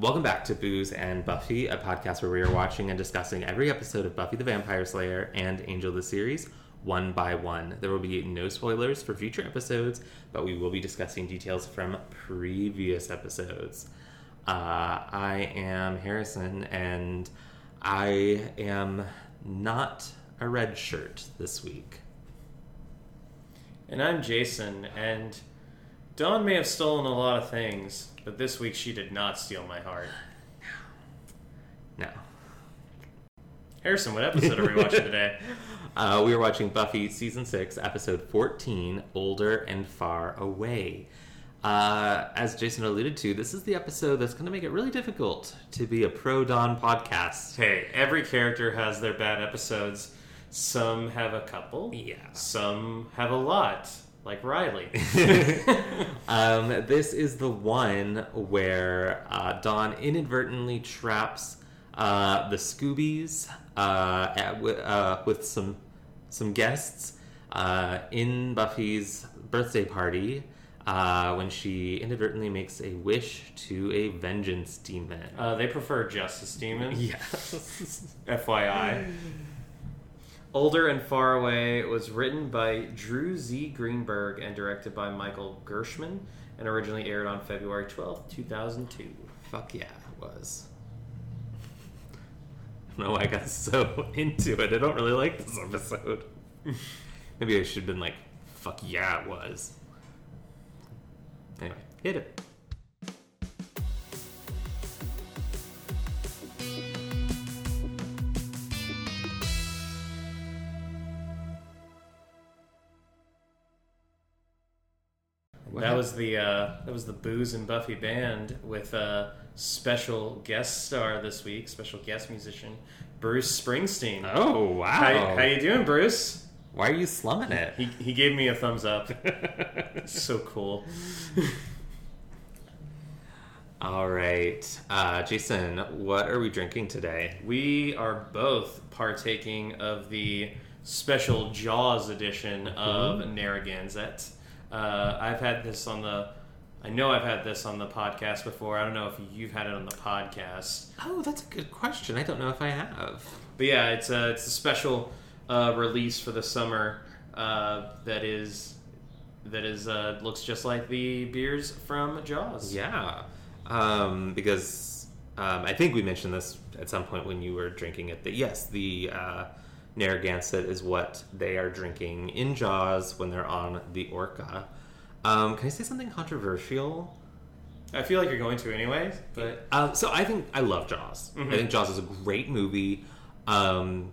Welcome back to Booze and Buffy, a podcast where we are watching and discussing every episode of Buffy the Vampire Slayer and Angel the series one by one. There will be no spoilers for future episodes, but we will be discussing details from previous episodes. Uh, I am Harrison, and I am not a red shirt this week. And I'm Jason, and Dawn may have stolen a lot of things, but this week she did not steal my heart. No. No. Harrison, what episode are we watching today? Uh, we are watching Buffy season 6, episode 14 Older and Far Away. Uh, as Jason alluded to, this is the episode that's going to make it really difficult to be a pro Dawn podcast. Hey, every character has their bad episodes. Some have a couple. Yeah. Some have a lot, like Riley. um, this is the one where uh, Dawn inadvertently traps uh, the Scoobies uh, at, uh, with some some guests uh, in Buffy's birthday party uh, when she inadvertently makes a wish to a vengeance demon. Uh, they prefer Justice Demon. yes. FYI. Older and Far Away was written by Drew Z. Greenberg and directed by Michael Gershman and originally aired on February 12th, 2002. Fuck yeah, it was. I don't know why I got so into it. I don't really like this episode. Maybe I should have been like, fuck yeah, it was. Anyway, hit it. That was the uh, that was the Booze and Buffy band with a special guest star this week, special guest musician Bruce Springsteen. Oh, wow. How, how you doing, Bruce? Why are you slumming it? He, he gave me a thumbs up. so cool. All right. Uh, Jason, what are we drinking today? We are both partaking of the special Jaws edition of Narragansett. Uh, I've had this on the. I know I've had this on the podcast before. I don't know if you've had it on the podcast. Oh, that's a good question. I don't know if I have. But yeah, it's a it's a special uh, release for the summer uh, that is that is uh, looks just like the beers from Jaws. Yeah, um, because um, I think we mentioned this at some point when you were drinking it. That yes, the uh, Narragansett is what they are drinking in Jaws when they're on the Orca. Um, can I say something controversial? I feel like you're going to anyway, but Um, so I think I love Jaws. I think Jaws is a great movie. Um,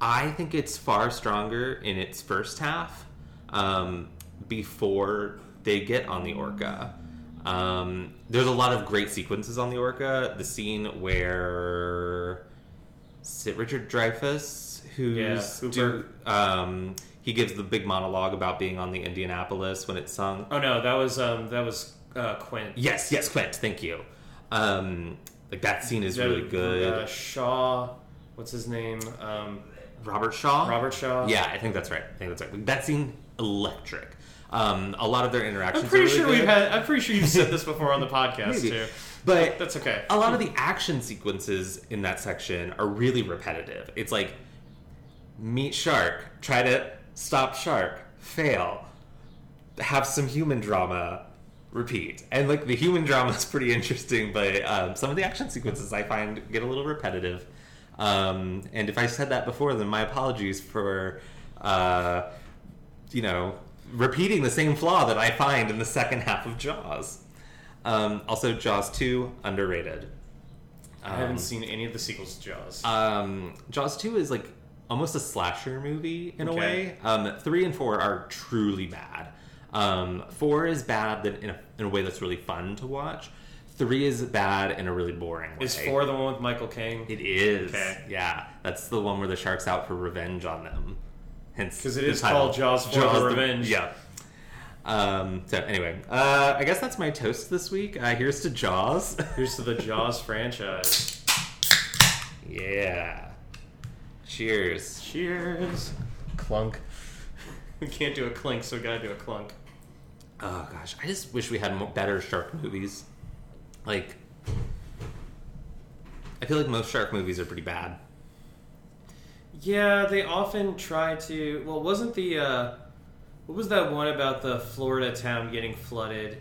I think it's far stronger in its first half um, before they get on the Orca. Um, there's a lot of great sequences on the Orca. The scene where is it Richard Dreyfuss, who's Yeah, do, um, he gives the big monologue about being on the Indianapolis when it's sung. oh no, that was um, that was uh, Quint. Yes, yes, Quint. Thank you. Um, like that scene is That- really good. Uh, Shaw, what's his name? Um, Robert Shaw. Robert Shaw. Yeah, I think that's right. I think that's right. That scene electric. Um, a lot of their interactions. I'm pretty are really sure good. we've had. I'm pretty sure you've said this before on the podcast too. but That's okay. a lot of the action sequences in that section are really repetitive. It's like meet shark, try to stop shark, fail, have some human drama, repeat. And like the human drama is pretty interesting, but um, some of the action sequences I find get a little repetitive. Um, and if I said that before, then my apologies for, uh, you know, repeating the same flaw that I find in the second half of Jaws. Um, also, Jaws 2, underrated. I haven't seen any of the sequels to Jaws. Um, Jaws 2 is like almost a slasher movie in a way. Um, 3 and 4 are truly bad. Um, 4 is bad in a, in a way that's really fun to watch. 3 is bad in a really boring way. Is four the one with Michael Caine? It is. Okay. Yeah. That's the one where the shark's out for revenge on them. Hence, 'Cause because it is title. called Jaws 4: The Revenge. Yeah. Um, so anyway, uh, I guess that's my toast this week. Uh, here's to Jaws. Here's to the Jaws franchise. yeah. Cheers. Cheers. Clunk. We can't do a clink, so we gotta do a clunk. Oh gosh, I just wish we had more, better shark movies. Like, I feel like most shark movies are pretty bad. Yeah, they often try to. Well, wasn't the uh, what was that one about the Florida town getting flooded?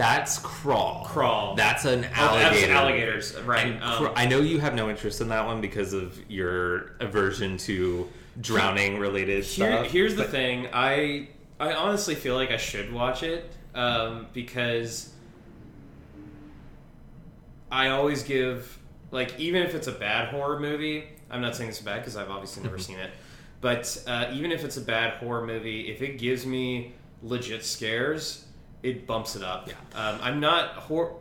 That's crawl. Crawl. That's an Oh, alligator. that's alligators, right? Um, cr- I know you have no interest in that one because of your aversion to drowning related Here, stuff. here's the thing. I I honestly feel like I should watch it um, because I always give like even if it's a bad horror movie. I'm not saying it's bad because I've obviously never seen it, but uh, even if it's a bad horror movie, if it gives me legit scares, it bumps it up. Yeah. Um, I'm not horror.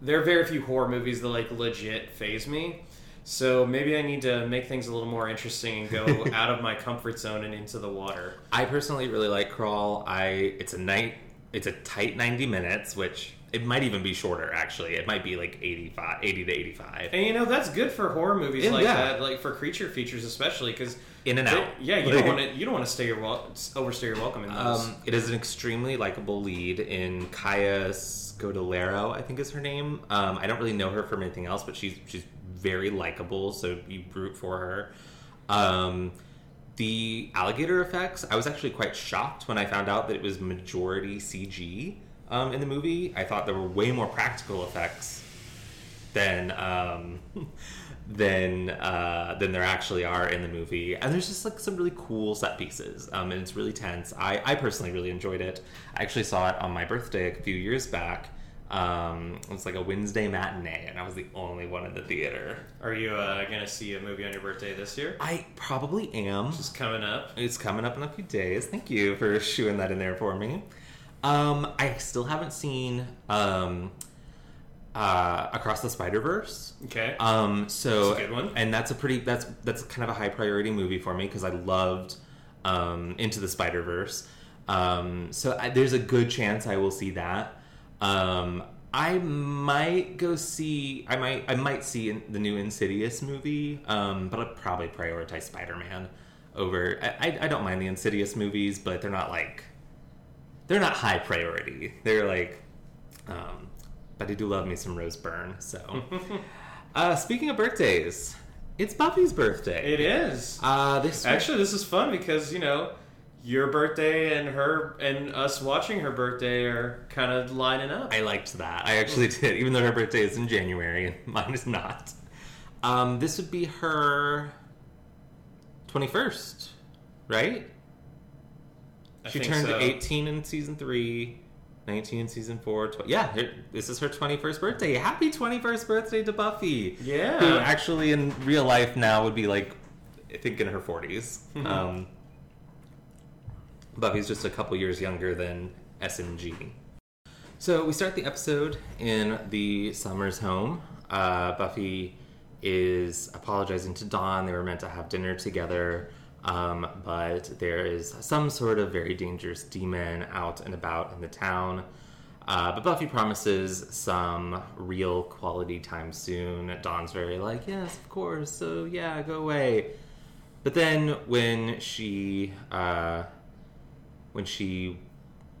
There are very few horror movies that like legit phase me. So maybe I need to make things a little more interesting and go out of my comfort zone and into the water. I personally really like Crawl. I it's a night it's a tight 90 minutes, which it might even be shorter actually. It might be like 85 80 to 85. And you know that's good for horror movies Yeah, like yeah. that, like for creature features especially, because In and out. Yeah, you don't want to you don't want to stay your wel- overstay your welcome in those. Um, it is an extremely likable lead in Kaya Scodelario, I think is her name. Um, I don't really know her from anything else, but she's she's very likable, so you root for her. Um, the alligator effects, I was actually quite shocked when I found out that it was majority CG um, in the movie. I thought there were way more practical effects than um, than uh, than there actually are in the movie. And there's just like some really cool set pieces, um, and it's really tense. I, I personally really enjoyed it. I actually saw it on my birthday a few years back. Um, it was like a Wednesday matinee, and I was the only one in the theater. Are you uh, gonna see a movie on your birthday this year? I probably am. It's coming up. It's coming up in a few days. Thank you for shooing that in there for me. Um, I still haven't seen um, uh, Across the Spider Verse. Okay. Um, so That's a good one. and that's a pretty that's that's kind of a high priority movie for me because I loved um, Into the Spider Verse. Um, so I, there's a good chance I will see that. Um, I might go see. I might. I might see in, the new Insidious movie. Um, but I'd probably prioritize Spider Man over. I, I, I don't mind the Insidious movies, but they're not like they're not high priority. They're like, um, but I do love me some Rose Byrne. So, uh, speaking of birthdays, it's Buffy's birthday. It is. Uh, this Actually, this is fun because you know your birthday and her and us watching her birthday are kind of lining up. I liked that. I actually did, even though her birthday is in January and mine is not. Um, this would be her twenty-first, right? I she turned so. 18 in season three, 19 in season four. Tw- yeah, here, this is her 21st birthday. Happy 21st birthday to Buffy. Yeah. Who actually in real life now would be like, I think in her 40s. Mm-hmm. Um, Buffy's just a couple years younger than SMG. So we start the episode in the Summers home. Uh, Buffy is apologizing to Dawn. They were meant to have dinner together, um, but there is some sort of very dangerous demon out and about in the town. Uh, but Buffy promises some real quality time soon. Dawn's very like, yes, of course. So yeah, go away. But then when she uh, when she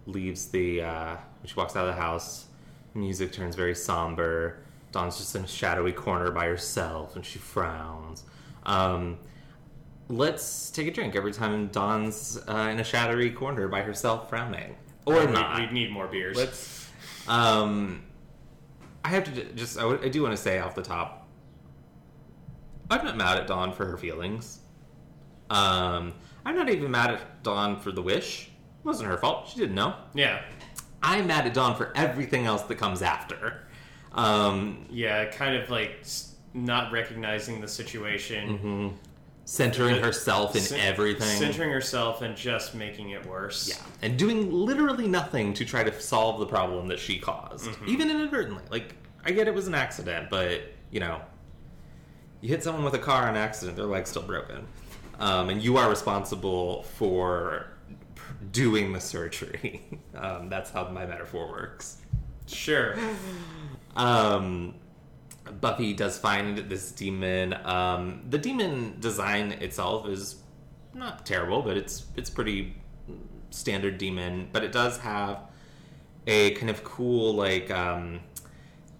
leaves the uh, when she walks out of the house, music turns very somber. Dawn's just in a shadowy corner by herself, and she frowns. Um, let's take a drink every time Dawn's uh, in a shadowy corner by herself, frowning, or we, not. We need more beers. Let's. Um, I have to just. I, do want to say off the top. I'm not mad at Dawn for her feelings. Um, I'm not even mad at Dawn for the wish. It wasn't her fault. She didn't know. yeah. I'm mad at Dawn for everything else that comes after. Um, Yeah. Kind of like not recognizing the situation. Centering herself in everything. Centering herself and just making it worse. Yeah, and doing literally nothing to try to solve the problem that she caused, even inadvertently. Like, I get it was an accident, but you know, you hit someone with a car on accident, their leg's still broken, um, and you are responsible for doing the surgery. um, that's how my metaphor works. Sure. Um, Buffy does find this demon. Um, the demon design itself is not terrible, but it's it's pretty standard demon. But it does have a kind of cool like um,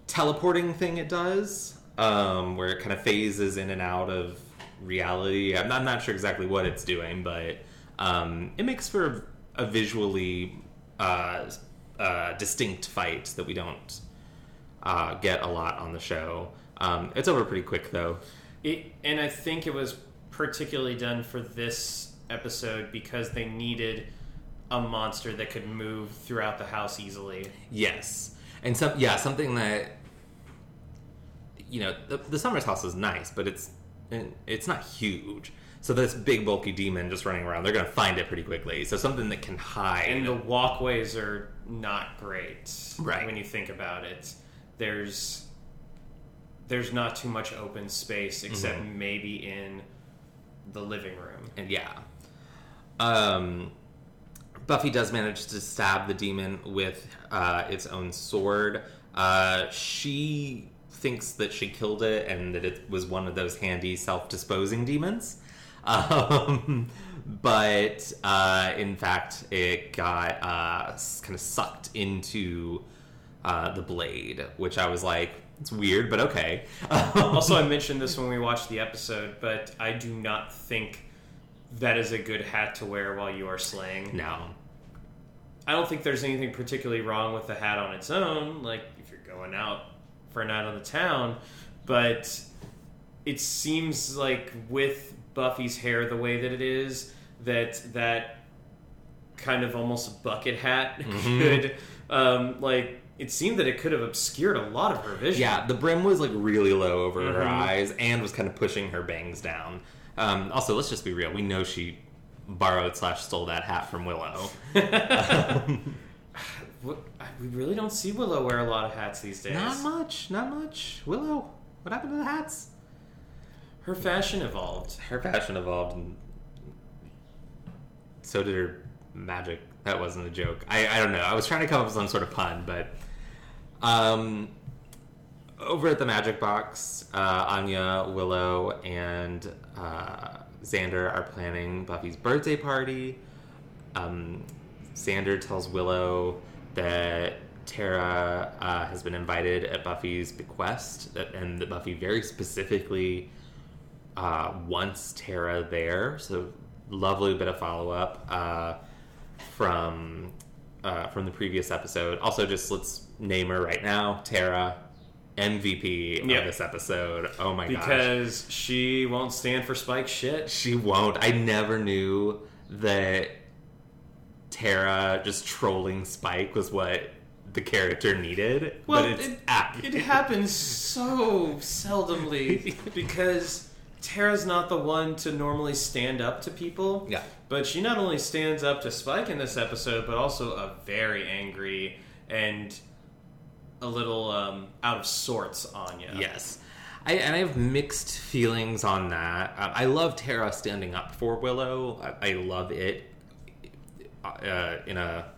teleporting thing. It does um, where it kind of phases in and out of reality. I'm not, I'm not sure exactly what it's doing, but um, it makes for a visually uh, uh, distinct fight that we don't uh, get a lot on the show. Um, it's over pretty quick though. It, and I think it was particularly done for this episode because they needed a monster that could move throughout the house easily. Yes, and some yeah something that you know the, the Summers house is nice, but it's it's not huge. So this big bulky demon just running around, they're gonna find it pretty quickly. So something that can hide. And the walkways are not great, Right. When you think about it, there's there's not too much open space except Mm-hmm. maybe in the living room. And yeah. Um, Buffy does manage to stab the demon with uh, its own sword. Uh, she thinks that she killed it and that it was one of those handy self disposing demons. Um, but uh, in fact, it got uh, kind of sucked into uh, the blade, which I was like, it's weird, but okay. also, I mentioned this when we watched the episode, but I do not think that is a good hat to wear while you are slaying. no. I don't think there's anything particularly wrong with the hat on its own, like if you're going out for a night on the town, but it seems like with Buffy's hair the way that it is, that that kind of almost bucket hat Mhm. could, um, like, it seemed that it could have obscured a lot of her vision. Yeah, the brim was like really low over her Mhm. eyes and was kind of pushing her bangs down. Um, also, let's just be real. We know she borrowed slash stole that hat from Willow. What- we really don't see Willow wear a lot of hats these days. not much, not much. Willow, what happened to the hats? Her fashion evolved. Her fashion evolved, and so did her magic. That wasn't a joke. I, I don't know. I was trying to come up with some sort of pun, but um, over at the magic box, uh, Anya, Willow, and uh, Xander are planning Buffy's birthday party. Um, Xander tells Willow that Tara uh, has been invited at Buffy's bequest, and that Buffy very specifically uh, wants Tara there. So lovely bit of follow up uh, from uh, from the previous episode. Also, just let's name her right now, Tara, MVP Yeah. of this episode. Oh my god. Because she won't stand for Spike shit. she won't. I never knew that Tara just trolling Spike was what the character needed. Well, it, it happens so seldomly because Tara's not the one to normally stand up to people. Yeah. But she not only stands up to Spike in this episode, but also a very angry and a little um, out of sorts Anya. Yes. I, and I have mixed feelings on that. Um, I love Tara standing up for Willow. I, I love it uh, in a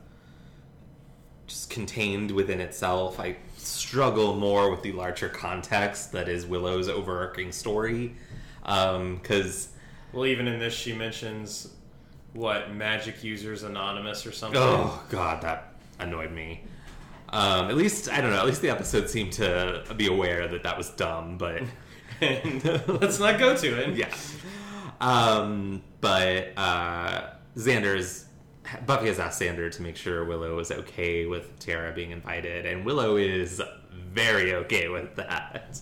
just contained within itself. I struggle more with the larger context that is Willow's overarching story because Well, even in this, she mentions what Magic Users Anonymous or something. Oh god, that annoyed me. Um, at least I don't know. At least the episode seemed to be aware that that was dumb, but let's not go to it. yeah. Um, but uh, Xander's Buffy has asked Xander to make sure Willow is okay with Tara being invited, and Willow is very okay with that.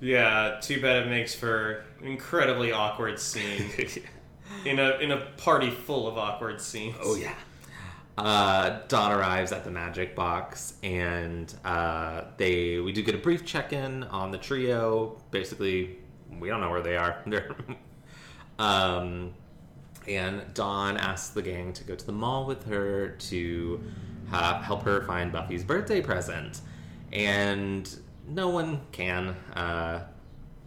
Yeah, too bad it makes for an incredibly awkward scene in a in a party full of awkward scenes. Oh yeah. Uh, Dawn arrives at the magic box, and uh, they we do get a brief check in on the trio. Basically, we don't know where they are. They're um, and Dawn asks the gang to go to the mall with her to uh, help her find Buffy's birthday present, and no one can. Uh,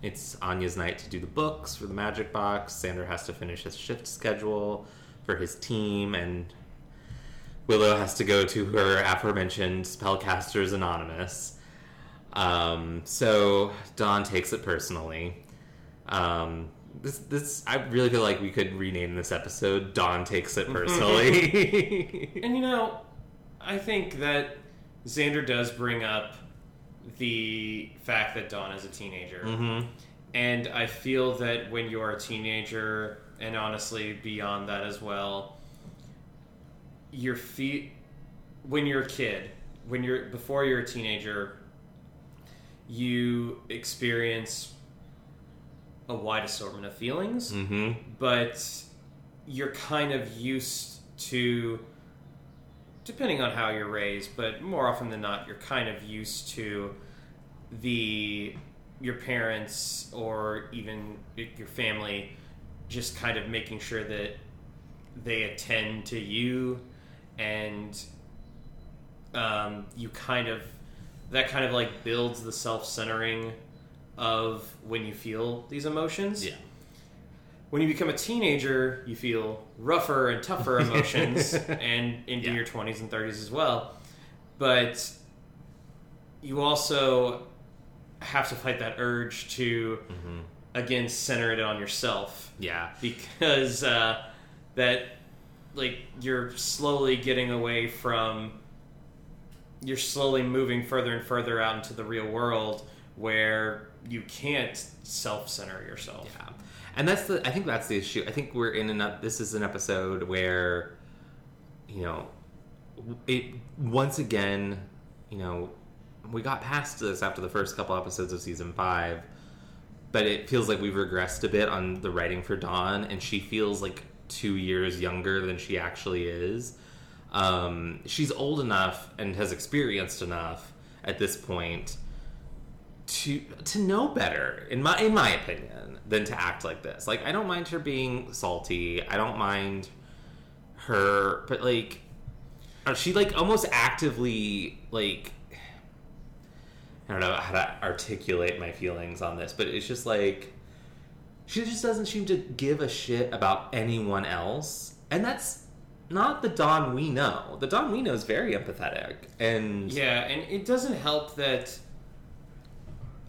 it's Anya's night to do the books for the magic box. Xander has to finish his shift schedule for his team, and Willow has to go to her aforementioned Spellcasters Anonymous. Um, so Dawn takes it personally. Um, this, this, I really feel like we could rename this episode "Dawn Takes It Personally." And you know, I think that Xander does bring up the fact that Dawn is a teenager. Mm-hmm. And I feel that when you're a teenager, and honestly beyond that as well, your feet, when you're a kid, when you're before you're a teenager, you experience a wide assortment of feelings, Mm-hmm. but you're kind of used to, depending on how you're raised, but more often than not, you're kind of used to the your parents or even your family just kind of making sure that they attend to you and um, you kind of that kind of like builds the self-centering of when you feel these emotions Yeah. when you become a teenager you feel rougher and tougher emotions and into Yeah. your 20s and 30s as well but you also have to fight that urge to Mm-hmm. again center it on yourself Yeah. because uh, that like you're slowly getting away from you're slowly moving further and further out into the real world where you can't self-center yourself Yeah, and that's the. I think that's the issue. I think we're in an. This is an episode where, you know, it once again, you know, we got past this after the first couple episodes of season five, but it feels like we've regressed a bit on the writing for Dawn, and she feels like two years younger than she actually is. Um, she's old enough and has experienced enough at this point to to know better in my in my opinion than to act like this like i don't mind her being salty i don't mind her but like she like almost actively like i don't know how to articulate my feelings on this but it's just like she just doesn't seem to give a shit about anyone else and that's not the Dawn we know. The Dawn we know is very empathetic, and Yeah, and it doesn't help that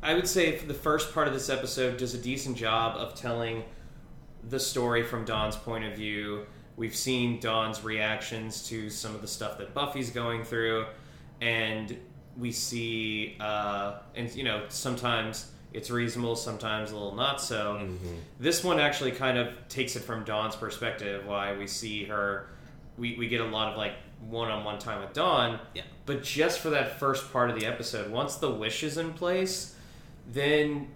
I would say the first part of this episode does a decent job of telling the story from Dawn's point of view. We've seen Dawn's reactions to some of the stuff that Buffy's going through, and we see, uh, and you know, sometimes it's reasonable, sometimes a little not so. Mhm. This one actually kind of takes it from Dawn's perspective, why we see her. We, we get a lot of like one on one time with Dawn, yeah, but just for that first part of the episode, once the wish is in place, then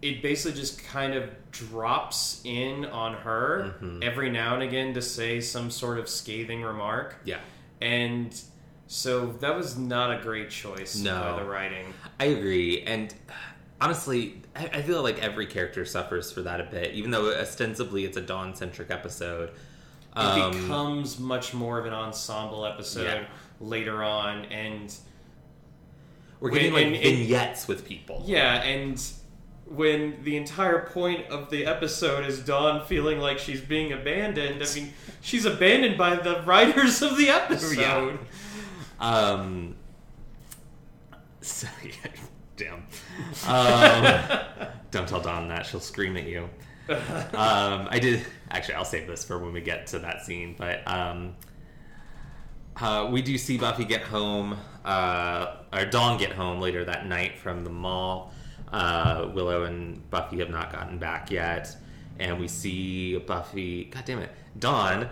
it basically just kind of drops in on her Mhm. every now and again to say some sort of scathing remark. yeah. And so that was not a great choice No. by the writing. I agree, and honestly, I, feel like every character suffers for that a bit, even though ostensibly it's a Dawn centric episode. It Um, becomes much more of an ensemble episode Yeah. later on, and we're getting when- like and- and- vignettes with people. Yeah, and when the entire point of the episode is Dawn feeling like she's being abandoned, I mean, she's abandoned by the writers of the episode. Um. So, yeah, damn. Um, don't tell Dawn that; she'll scream at you. um, I did actually. I'll save this for when we get to that scene. But um, uh, we do see Buffy get home, uh, or Dawn get home later that night from the mall. Uh, Willow and Buffy have not gotten back yet, and we see Buffy. God damn it, Dawn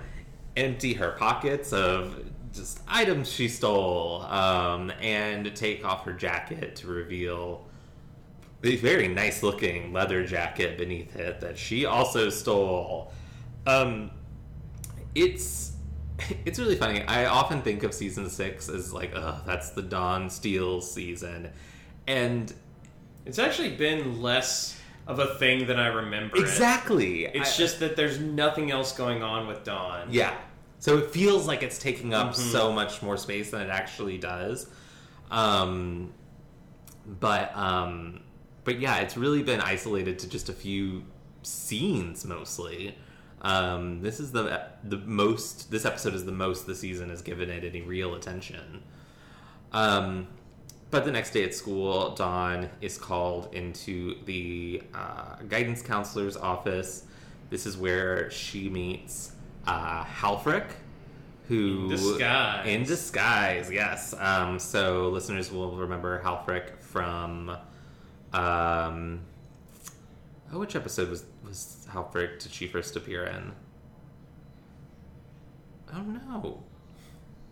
empty her pockets of just items she stole, um, and take off her jacket to reveal a very nice looking leather jacket beneath it that she also stole. Um, it's it's really funny. I often think of season six as like, oh, that's the Dawn Steele season, and It's actually been less of a thing than I remember. it. exactly, It's I- just that there's nothing else going on with Dawn. Yeah. So it feels like it's taking up Mhm. so much more space than it actually does. Um, but um, but yeah, it's really been isolated to just a few scenes mostly. Um, this is the the most. This episode is the most the season has given it any real attention. Um, but the next day at school, Dawn is called into the uh, guidance counselor's office. This is where she meets uh, Halfrek, who In disguise. in disguise, yes. Um, so listeners will remember Halfrek from um, oh, which episode was was Halfrek did she first appear in? Oh no.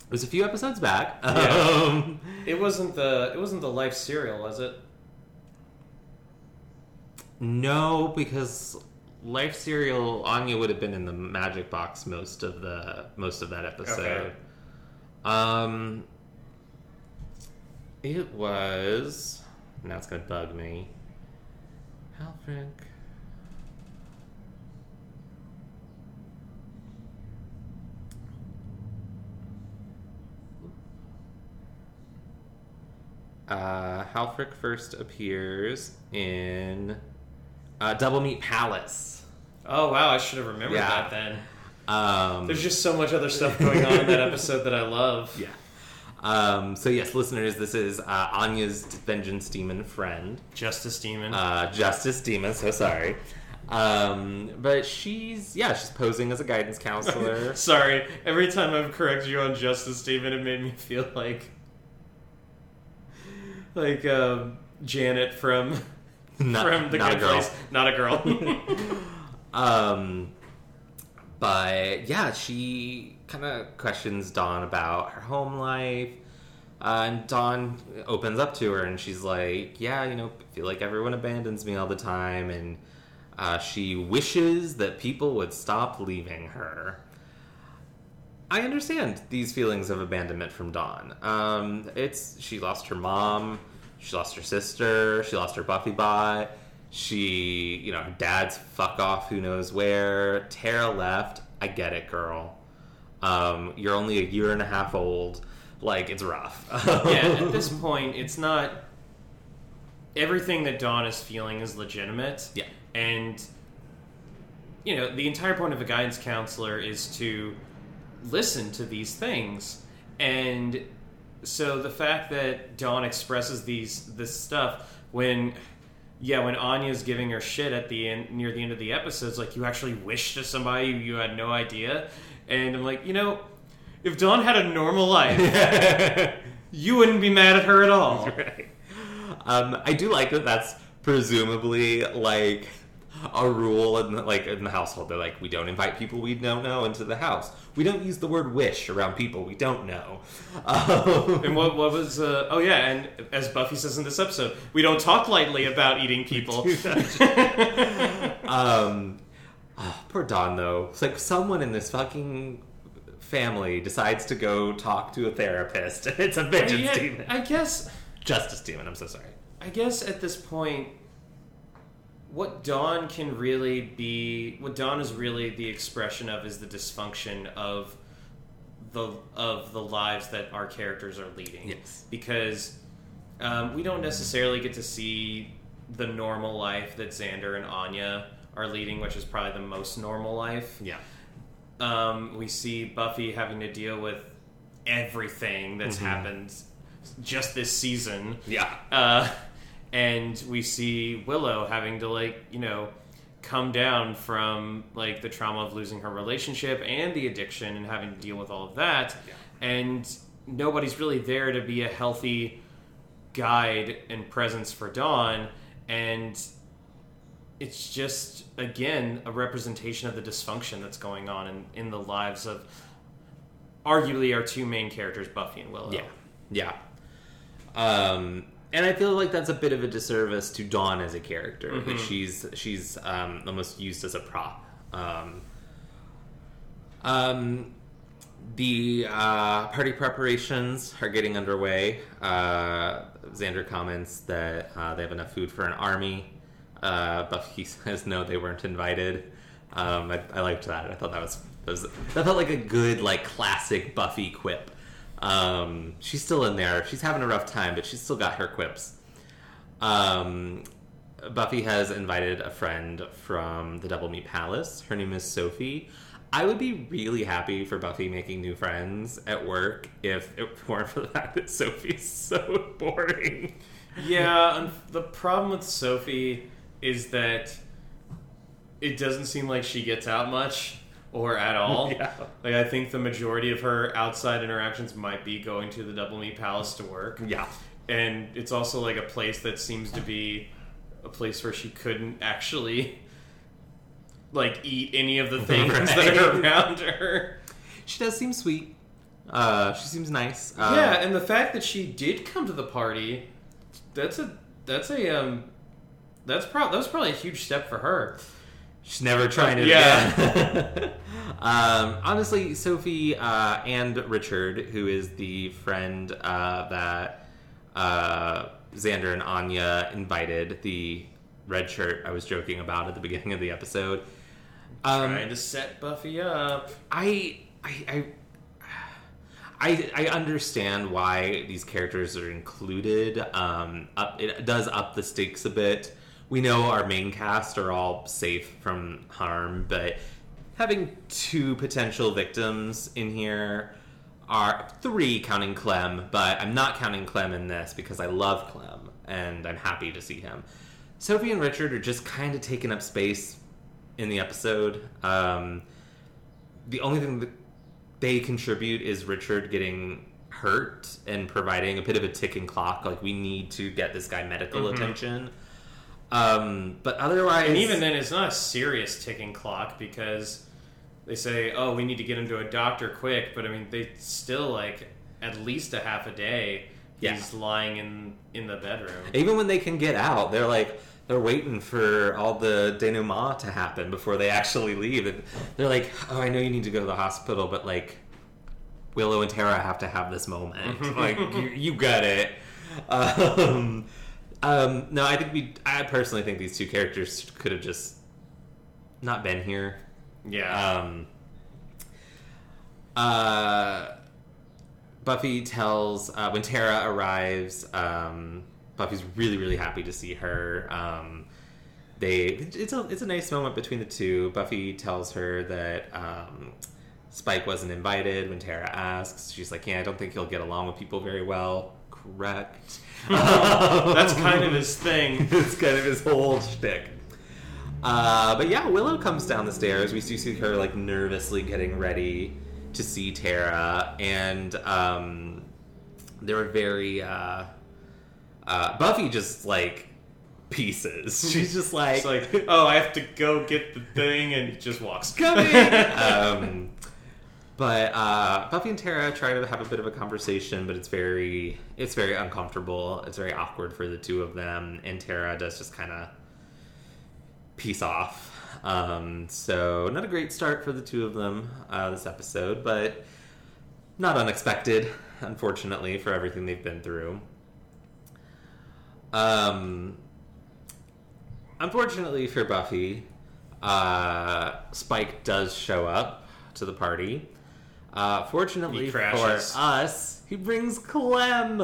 It was a few episodes back. Yeah. Um, It wasn't the it wasn't the life serial, was it? no, because Life Serial Anya would have been in the magic box most of the most of that episode. Okay. Um, it was. Now it's gonna bug me. Halfrek. Uh, Halfrek first appears in uh, Double Meat Palace. Oh wow, I should have remembered Yeah. that then. Um, There's just so much other stuff going on in that episode that I love. Yeah. Um, so yes, listeners, this is uh, Anya's vengeance demon friend, Justice Demon. uh, Justice Demon. So sorry, um, but she's yeah, she's posing as a guidance counselor. Sorry, every time I've corrected you on Justice Demon, it made me feel like like um, Janet from Not- from the not a Good girl. Place. Not a girl. Um, but yeah, she kind of questions Dawn about her home life. Uh, and Dawn opens up to her and she's like, Yeah, you know, I feel like everyone abandons me all the time. And uh, she wishes that people would stop leaving her. I understand these feelings of abandonment from Dawn. Um, it's she lost her mom, she lost her sister, she lost her Buffy bot. She, you know, her dad's fuck off, who knows where. Tara left. I get it, girl. Um, you're only a year and a half old. Like it's rough. yeah, at this point, it's not everything that Dawn is feeling is legitimate. Yeah. And you know, the entire point of a guidance counselor is to listen to these things. And so the fact that Dawn expresses these this stuff when yeah, when Anya's giving her shit at the end near the end of the episode, it's like you actually wish to somebody you had no idea. And I'm like, you know, if Dawn had a normal life, you wouldn't be mad at her at all. right. Um, I do like that. That's presumably like a rule in the, like in the household. They're like, we don't invite people we don't know into the house. We don't use the word wish around people we don't know. Um, And what, what was, uh, oh yeah, and as Buffy says in this episode, we don't talk lightly about eating people. um, ah, poor Dawn though. It's like someone in this fucking family decides to go talk to a therapist. It's a vengeance Yeah, demon, I guess, justice demon. I'm so sorry. I guess at this point, what Dawn can really be, what Dawn is really the expression of is the dysfunction of the of the lives that our characters are leading. Yes. because um, we don't necessarily get to see the normal life that Xander and Anya are leading, which is probably the most normal life. Yeah. Um, we see Buffy having to deal with everything that's Mm-hmm. happened just this season. Yeah. Uh, and we see Willow having to like you know come down from like the trauma of losing her relationship and the addiction and having to deal with all of that. yeah. And nobody's really there to be a healthy guide and presence for Dawn. And it's just again a representation of the dysfunction that's going on in, in the lives of arguably our two main characters, Buffy and Willow. Yeah, yeah. Um, and I feel like that's a bit of a disservice to Dawn as a character. That she's she's um, almost used as a prop. Um, um, the uh, party preparations are getting underway. Uh, Xander comments that uh, they have enough food for an army. Uh, Buffy says no, they weren't invited. Um, I, I liked that. I thought that was, that was that felt like a good like classic Buffy quip. Um, she's still in there. She's having a rough time, but she's still got her quips. Um, Buffy has invited a friend from the Double Meat Palace. Her name is Sophie. I would be really happy for Buffy making new friends at work if it weren't for the fact that Sophie's so boring. Yeah, the problem with Sophie is that it doesn't seem like she gets out much. or at all. Yeah. Like I think the majority of her outside interactions might be going to the Double Meat Palace to work, Yeah. and it's also like a place that seems to be a place where she couldn't actually like eat any of the things that are around her. She does seem sweet. Uh, she seems nice. Uh, yeah, and the fact that she did come to the party, that's a that's a um that's pro- that was probably a huge step for her. She's never trying it Yeah. again. um, honestly, Sophie uh, and Richard, who is the friend uh, that uh, Xander and Anya invited, the red shirt I was joking about at the beginning of the episode. Um, Trying to set Buffy up. I, I, I, I, I understand why these characters are included. Um, up, it does up the stakes a bit. We know our main cast are all safe from harm, but having two potential victims in here are three counting Clem, but I'm not counting Clem in this because I love Clem and I'm happy to see him. Sophie and Richard are just kind of taking up space in the episode. Um, the only thing that they contribute is Richard getting hurt and providing a bit of a ticking clock. Like we need to get this guy medical Mhm. attention. Um, but otherwise, And even then, it's not a serious ticking clock because they say, "Oh, we need to get him to a doctor quick." But I mean, they still like at least a half a day. Yeah. He's lying in in the bedroom. even when they can get out, they're like they're waiting for all the denouement to happen before they actually leave. And they're like, "Oh, I know you need to go to the hospital, but like Willow and Tara have to have this moment. like you, you got it." Um, um, no, I think we. I personally think these two characters could have just not been here. Yeah. Um, uh, Buffy tells uh, when Tara arrives. Um, Buffy's really really happy to see her. Um, they it's a it's a nice moment between the two. Buffy tells her that um, Spike wasn't invited when Tara asks. She's like, "Yeah, I don't think he'll get along with people very well." Correct. That's kind of his thing. it's kind of his whole shtick. Uh, but yeah, Willow comes down the stairs. We do see her like nervously getting ready to see Tara, and um, they're very. Uh, uh, Buffy just like pieces. She's just like, It's like, oh, I have to go get the thing, and he just walks. coming. um, but uh, Buffy and Tara try to have a bit of a conversation, but it's very it's very uncomfortable. It's very awkward for the two of them, and Tara does just kind of peace off. Um, so not a great start for the two of them uh, this episode, but not unexpected, unfortunately, for everything they've been through. Um, unfortunately for Buffy, uh, Spike does show up to the party. Uh, fortunately for us, he brings Clem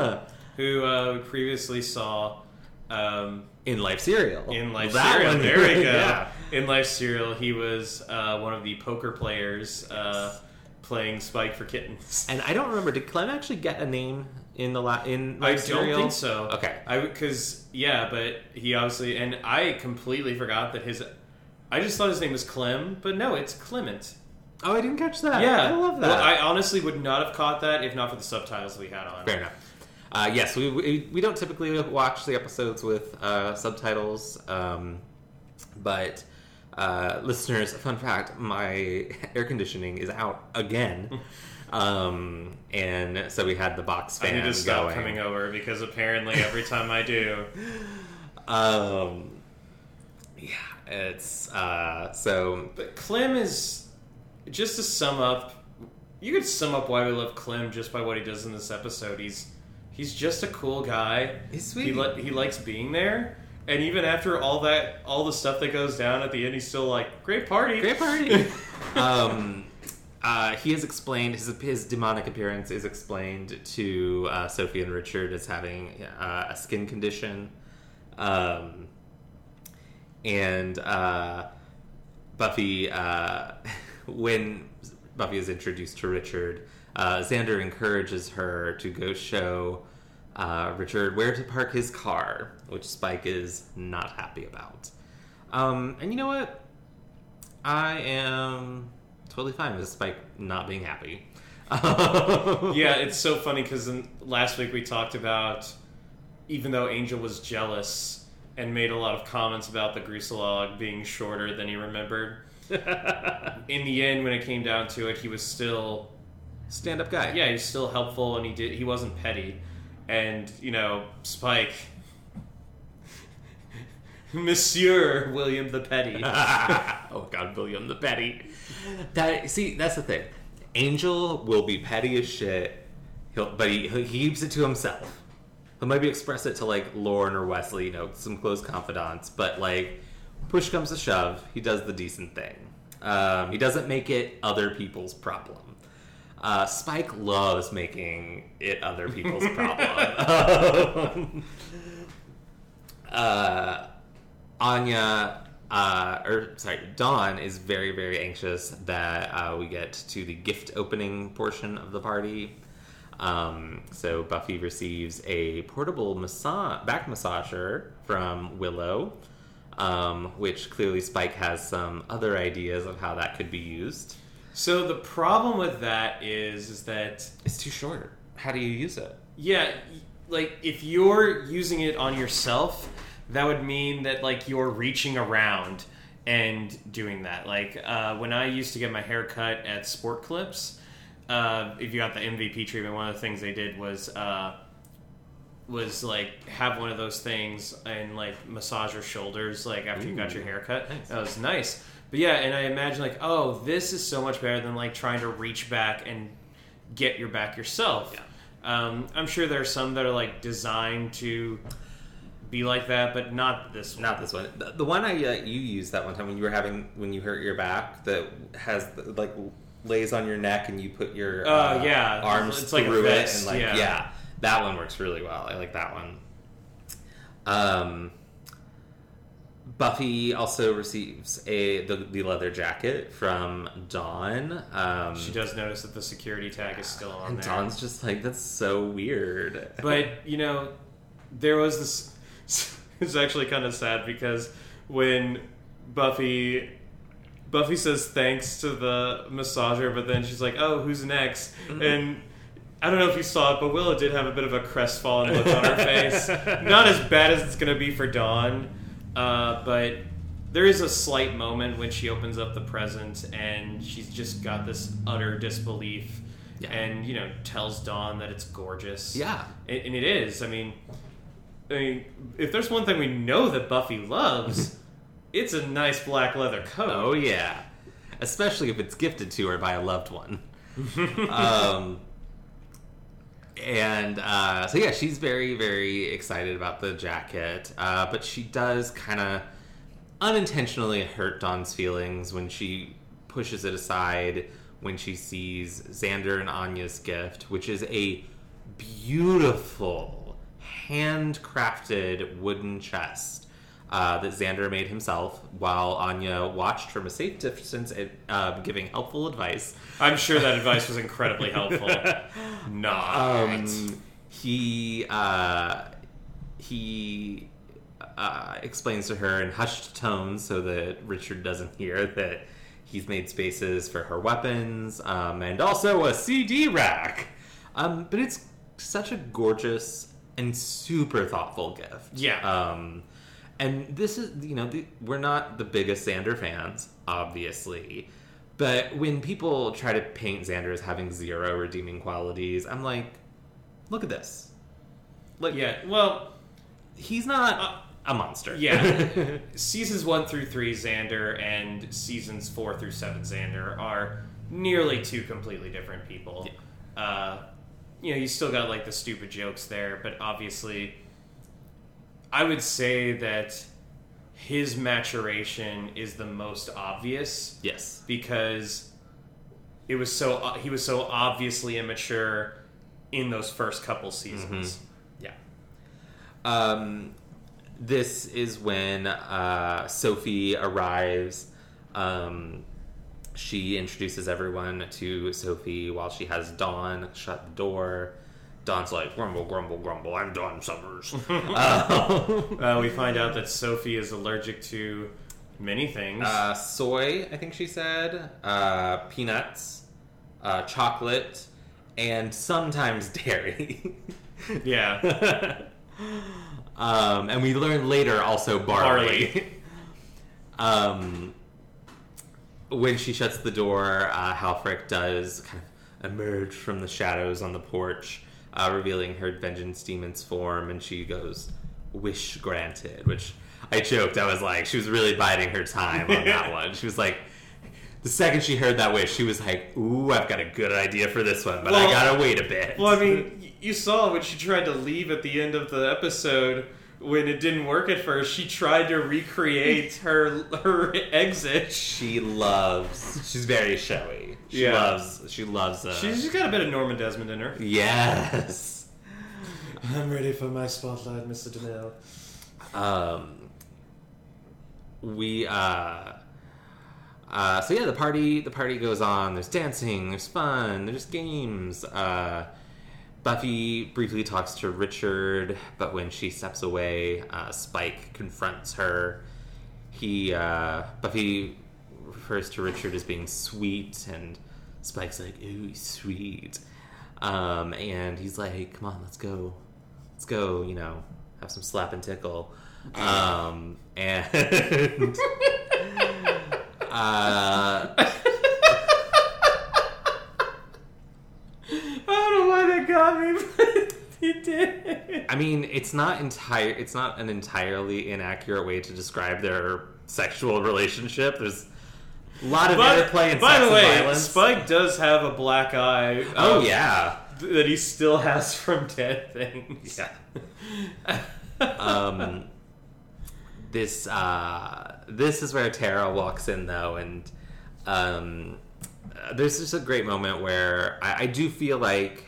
Who uh, we previously saw um, in Life Serial. in Life That Serial. one. There we go. yeah. In Life Serial, he was uh, one of the poker players uh, playing Spike for kittens. And I don't remember. Did Clem actually get a name in the la- in Life I Life don't Serial? think so. Okay. I because yeah, but he obviously and I completely forgot that his. I just thought his name was Clem, but no, it's Clement. Oh, I didn't catch that. Yeah, I love that. Well, I honestly would not have caught that if not for the subtitles we had on. Fair enough. Uh, yes, we, we we don't typically watch the episodes with uh, subtitles, um, but uh, listeners, fun fact: my air conditioning is out again, um, and so we had the box I need to stop going. coming over because apparently every time I do, Um, yeah, it's uh, so but Clem is just to sum up. You could sum up why we love Clem just by what he does in this episode. He's he's just a cool guy. He's sweet. He li- he likes being there, and even after all that, all the stuff that goes down at the end, he's still like, "Great party, Great party. um, uh, he has explained his his demonic appearance is explained to uh, Sophie and Richard as having uh, a skin condition, um, and uh, Buffy uh, when Buffy is introduced to Richard, uh, Xander encourages her to go show. Uh, Richard where to park his car, which Spike is not happy about. Um, and you know what? I am totally fine with Spike not being happy. yeah, it's so funny because last week we talked about even though Angel was jealous and made a lot of comments about the Groosalugg being shorter than he remembered. In the end, when it came down to it, he was still stand up guy. Yeah, he's still helpful, and he did. He wasn't petty, and you know, Spike, Monsieur William the Petty. oh God, William the Petty. That see, that's the thing. Angel will be petty as shit, he'll, but he, he keeps it to himself. He'll maybe express it to like Lorne or Wesley, you know, some close confidants. But like, push comes to shove, he does the decent thing. Um, he doesn't make it other people's problem. Uh, Spike loves making it other people's problem. uh, Anya, uh, or sorry, Dawn is very, very anxious that uh, we get to the gift opening portion of the party. Um, so Buffy receives a portable massa- back massager from Willow, um, which clearly Spike has some other ideas of how that could be used. So the problem with that is, is that it's too short. How do you use it? Yeah, like if you're using it on yourself, that would mean that like you're reaching around and doing that. Like uh, when I used to get my hair cut at Sport Clips, uh, if you got the MVP treatment, one of the things they did was uh, was like have one of those things and like massage your shoulders like after Ooh, you got your haircut. Nice. That was nice. But yeah, and I imagine like, oh, this is so much better than like trying to reach back and get your back yourself. Yeah. Um, I'm sure there are some that are like designed to be like that, but not this one. Not this one. The, the one I uh, you used that one time when you were having when you hurt your back that has like lays on your neck and you put your uh, uh, yeah arms it's through like it and like yeah. yeah. That one works really well. I like that one. Um, Buffy also receives a the, the leather jacket from Dawn. Um, she does notice that the security tag is still on and there. Dawn's just like, "That's so weird." But you know, there was this. It's actually kind of sad because when Buffy Buffy says thanks to the massager, but then she's like, "Oh, who's next?" Mm-hmm. And I don't know if you saw it, but Willow did have a bit of a crestfallen look on her face. Not as bad as it's going to be for Dawn, uh, but there is a slight moment when she opens up the present and she's just got this utter disbelief, yeah. and you know tells Dawn that it's gorgeous. Yeah, and, and it is. I mean, I mean, if there's one thing we know that Buffy loves. It's a nice black leather coat. Oh yeah, especially if it's gifted to her by a loved one. um, and uh, so yeah, she's very very excited about the jacket, uh, but she does kind of unintentionally hurt Dawn's feelings when she pushes it aside when she sees Xander and Anya's gift, which is a beautiful handcrafted wooden chest uh, that Xander made himself while Anya watched from a safe distance, uh, giving helpful advice. I'm sure that advice was incredibly helpful. Not. Um, he uh, he uh, explains to her in hushed tones so that Richard doesn't hear that he's made spaces for her weapons um, and also a CD rack. Um, but it's such a gorgeous and super thoughtful gift. Yeah. Um, and this is you know the, we're not the biggest Xander fans, obviously, but when people try to paint Xander as having zero redeeming qualities, I'm like, look at this. Like, yeah, well, he's not. Uh, a monster. Yeah. seasons one through three, Xander, and seasons four through seven, Xander, are nearly two completely different people. Yeah. Uh, you know, you still got like the stupid jokes there, but obviously I would say that his maturation is the most obvious. Yes, because it was so he was so obviously immature in those first couple seasons. Mm-hmm. Yeah. Um, this is when uh, Sophie arrives. Um, she introduces everyone to Sophie while she has Dawn shut the door. Dawn's like, grumble, grumble, grumble. I'm Dawn Summers. uh, uh, we find out that Sophie is allergic to Many things. Uh, soy, I think she said, uh, peanuts, uh, chocolate, and sometimes dairy. yeah. um, and we learn later also barley. Barley. um, when she shuts the door, uh, Halfrek does kind of emerge from the shadows on the porch, uh, revealing her vengeance demon's form, and she goes, "Wish granted," which I joked. I was like, she was really biding her time on that one. She was like. The second she heard that wish, she was like, "Ooh, I've got a good idea for this one, but I gotta wait a bit." Well, I mean, you saw when she tried to leave at the end of the episode. When it didn't work at first, she tried to recreate her her exit. she loves. She's very showy. She Yeah. loves. She loves. Uh, She's got a bit of Norma Desmond in her. yes. I'm ready for my spotlight, Mr. DeMille. Um, we uh, uh, so yeah, the party the party goes on. There's dancing, there's fun, there's games. Uh, Buffy briefly talks to Richard, but when she steps away, uh, Spike confronts her. He uh, Buffy refers to Richard as being sweet, and Spike's like, "Ooh, sweet," um, and he's like, "Come on, let's go, let's go," you know, have some slap and tickle. Um, and uh, I don't know why that got me, but it did. I mean, it's not entire. It's not an entirely inaccurate way to describe their sexual relationship. There's a lot of interplay and by the way, and violence. Spike does have a black eye. oh yeah, that he still has from dead things. yeah. um, this uh, this is where Tara walks in though, and um, there's just a great moment where I, I do feel like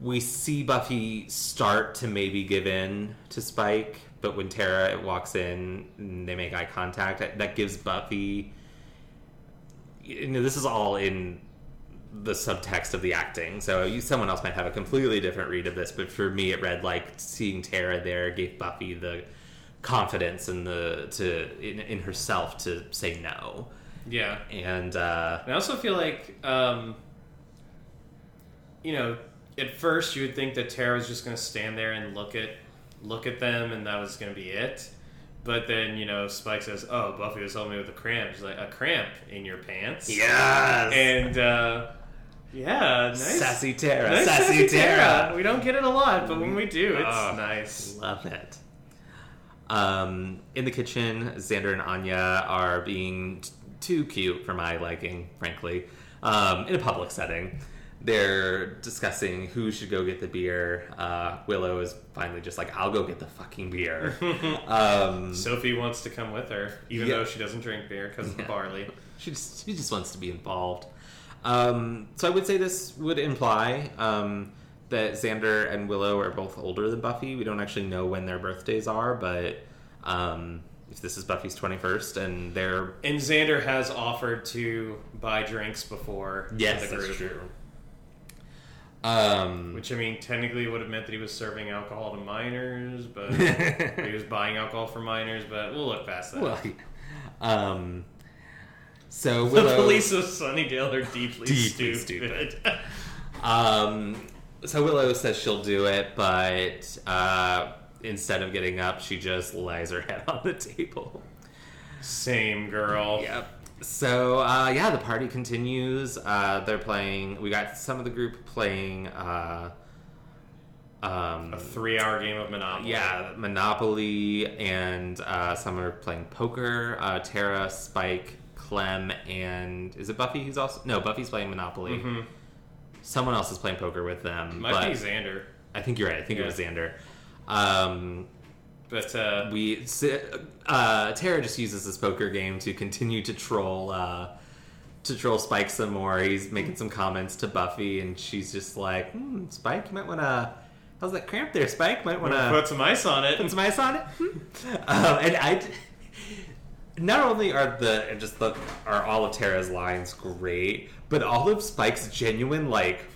we see Buffy start to maybe give in to Spike, but when Tara walks in, and they make eye contact. That, that gives Buffy. You know, this is all in the subtext of the acting. So you, someone else might have a completely different read of this, but for me, it read like seeing Tara there gave Buffy the confidence and the to in, in herself to say no. Yeah. And uh, I also feel like, um, you know, at first you would think that Tara was just going to stand there and look at look at them, and that was going to be it. But then you know, Spike says, "Oh, Buffy was helping me with a cramp." She's like, "A cramp in your pants?" yes, And uh, yeah, nice. sassy Tara, nice sassy, Tara. We don't get it a lot, but when we do, it's Oh. nice. Love it. Um, in the kitchen, Xander and Anya are being t- too cute for my liking, frankly. Um, in a public setting, they're discussing who should go get the beer. Uh, Willow is finally just like, "I'll go get the fucking beer." um, Sophie wants to come with her, even Yeah. though she doesn't drink beer because of the barley. she just she just wants to be involved. Um, so I would say this would imply um, that Xander and Willow are both older than Buffy. We don't actually know when their birthdays are, but um, if this is Buffy's twenty first and they're And Xander has offered to buy drinks before yes, the group, that's true. Um, which I mean technically would have meant that he was serving alcohol to minors, but he was buying alcohol for minors. But we'll look past that. well, um, so the police of Sunnydale are deeply, Deeply stupid. Um, so Willow says she'll do it, but uh, instead of getting up, she just lays her head on the table. Same girl. Yep. So uh, yeah, the party continues. Uh, they're playing. We got some of the group playing. Uh, um, A three-hour game of Monopoly. yeah, Monopoly, and uh, some are playing poker. Uh, Tara, Spike, Clem, and is it Buffy? Who's also no? Buffy's playing Monopoly. Mhm. Someone else is playing poker with them. Might be Xander, I think you're right. I think Yeah. it was Xander. Um, but uh, we uh, Tara just uses this poker game to continue to troll uh, to troll Spike some more. He's making some comments to Buffy, and she's just like, hmm, "Spike, you might want to." How's that cramp there, Spike? Might want to put some ice on it. put some ice on it. Hmm. um, and I. Not only are the just the are all of Tara's lines great, but all of Spike's genuine like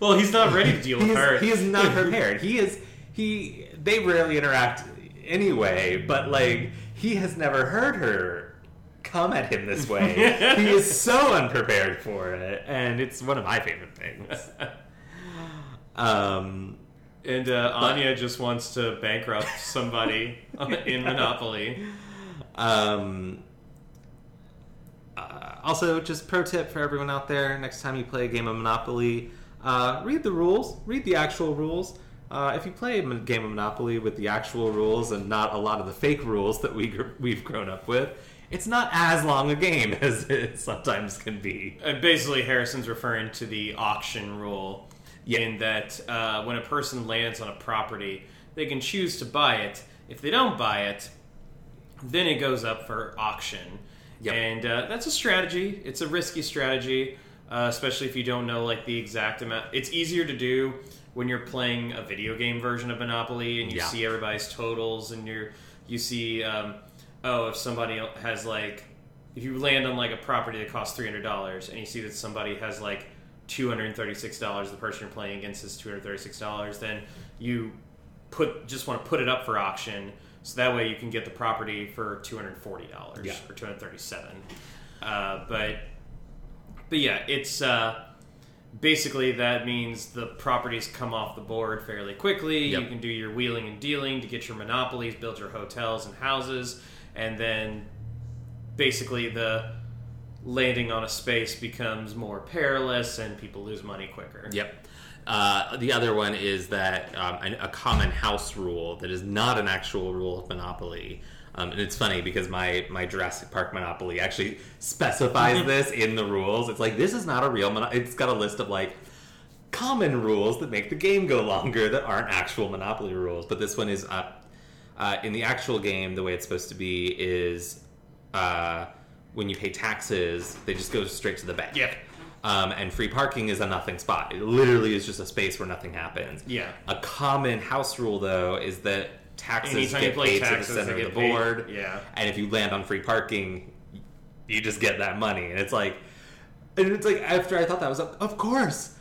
Well, he's not ready to deal with her. he is not prepared. He is he. They rarely interact anyway, but like he has never heard her come at him this way. he is so unprepared for it, and it's one of my favorite things. Um, And uh, But- Anya just wants to bankrupt somebody in Monopoly. Um, uh, also, just pro tip for everyone out there: next time you play a game of Monopoly, uh, read the rules. Read the actual rules. Uh, if you play a game of Monopoly with the actual rules and not a lot of the fake rules that we gr- we've grown up with, it's not as long a game as it sometimes can be. Uh, basically, Harrison's referring to the auction rule, Yeah. in that uh, when a person lands on a property, they can choose to buy it. If they don't buy it, then it goes up for auction. Yep. And uh, that's a strategy. It's a risky strategy, uh, especially if you don't know like the exact amount. It's easier to do when you're playing a video game version of Monopoly and you Yeah. see everybody's totals and you're you see um, oh if somebody has like if you land on like a property that costs three hundred dollars and you see that somebody has like two hundred thirty six dollars, the person you're playing against is two hundred thirty six dollars, then you put just want to put it up for auction so that way you can get the property for two hundred forty dollars Yeah. or two hundred thirty seven. Uh, but but yeah, it's uh, basically that means the properties come off the board fairly quickly. Yep. You can do your wheeling and dealing to get your monopolies, build your hotels and houses, and then basically the landing on a space becomes more perilous and people lose money quicker. Yep. Uh, the other one is that um, a, a common house rule that is not an actual rule of Monopoly. Um, and it's funny because my, my Jurassic Park Monopoly actually specifies this in the rules. It's like, this is not a real Monopoly. It's got a list of like common rules that make the game go longer that aren't actual Monopoly rules. But this one is uh, uh, in the actual game, the way it's supposed to be is uh, when you pay taxes, they just go straight to the bank. Yeah. Um, and free parking is a nothing spot. It literally is just a space where nothing happens. Yeah. A common house rule, though, is that taxes Anytime you get play paid taxes, to the center of the get paid. board. Yeah. And if you land on free parking, you just get that money. And it's like, and it's like after I thought that I was like, of course.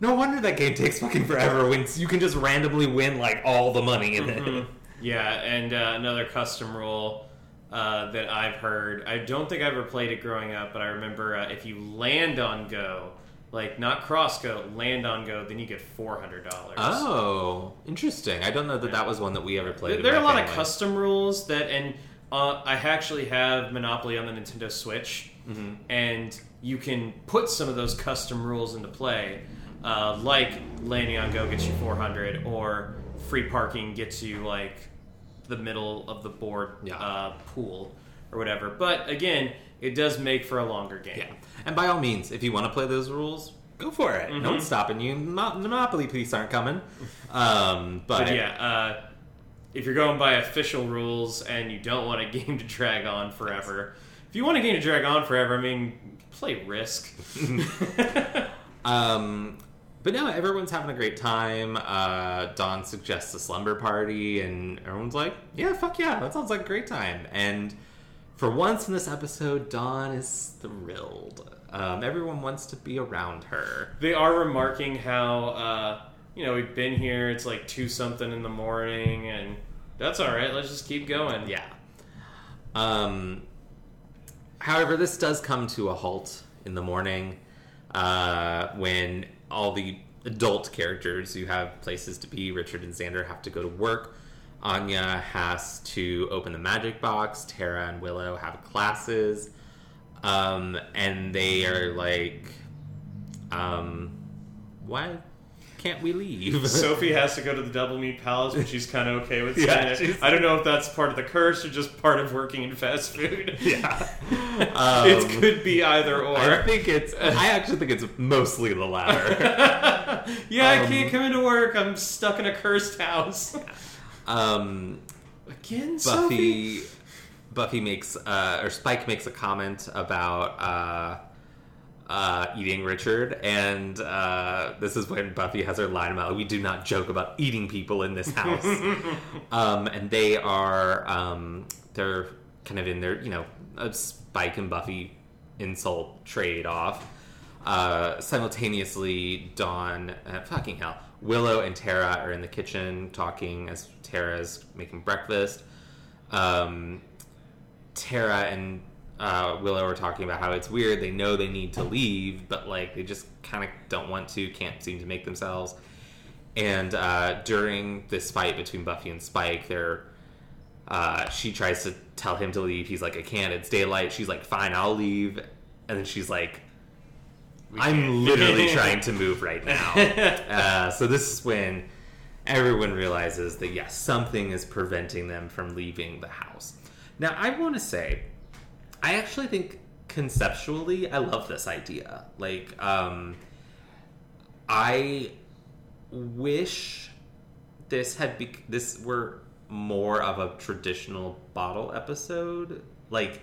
No wonder that game takes fucking forever when you can just randomly win like all the money in it. Mhm. Yeah, and uh, another custom rule uh, that I've heard. I don't think I ever played it growing up, but I remember uh, if you land on go, like not cross go, land on go, then you get four hundred dollars. Oh, interesting. I don't know that that was one that we ever played. There, are a lot of custom rules that, and uh, I actually have Monopoly on the Nintendo Switch, Mm-hmm. and you can put some of those custom rules into play, uh, like landing on go gets you 400, or free parking gets you like the middle of the board Yeah. uh, pool or whatever. But again, it does make for a longer game. Yeah, and by all means, if you want to play those rules, go for it. No Mhm. one's stopping you. Mo- Monopoly police aren't coming. Um, but, But yeah, uh, if you're going by official rules and you don't want a game to drag on forever, if you want a game to drag on forever, I mean, play Risk. Um, but no, everyone's having a great time. Uh, Dawn suggests a slumber party, and everyone's like, "Yeah, fuck yeah, that sounds like a great time." And for once in this episode, Dawn is thrilled. Um, everyone wants to be around her. they are remarking how, uh, you know, we've been here, it's like 2 something in the morning, and that's alright, let's just keep going. Yeah. Um, however, this does come to a halt in the morning uh, when all the adult characters who have places to be, Richard and Xander, have to go to work. Anya has to open the magic box. Tara and Willow have classes. Um, and they are like, um, why can't we leave? Sophie has to go to the Double Meat Palace, but she's kind of okay with Yeah, it. I don't know if that's part of the curse or just part of working in fast food. yeah. it Um, could be either or. I think it's. I actually think it's mostly the latter. yeah, I Um, can't come into work. I'm stuck in a cursed house. Um, Again, Sophie. Buffy. Buffy makes uh, or Spike makes a comment about uh, uh, eating Richard, and uh, this is when Buffy has her line about we do not joke about eating people in this house. um, and they are um, they're kind of in their you know a Spike and Buffy insult trade off. Uh, simultaneously, Dawn, uh, fucking hell, Willow and Tara are in the kitchen talking as Tara's making breakfast. Um, Tara and uh, Willow are talking about how it's weird. They know they need to leave, but like they just kind of don't want to, can't seem to make themselves. And uh, during this fight between Buffy and Spike, they're uh, she tries to tell him to leave. He's like, I can't. It's daylight. She's like, fine, I'll leave. And then she's like, I'm literally trying to move right now. Uh, so this is when everyone realizes that yes, something is preventing them from leaving the house. Now, I want to say, I actually think conceptually, I love this idea. Like, um, I wish this had be- this were more of a traditional bottle episode. Like,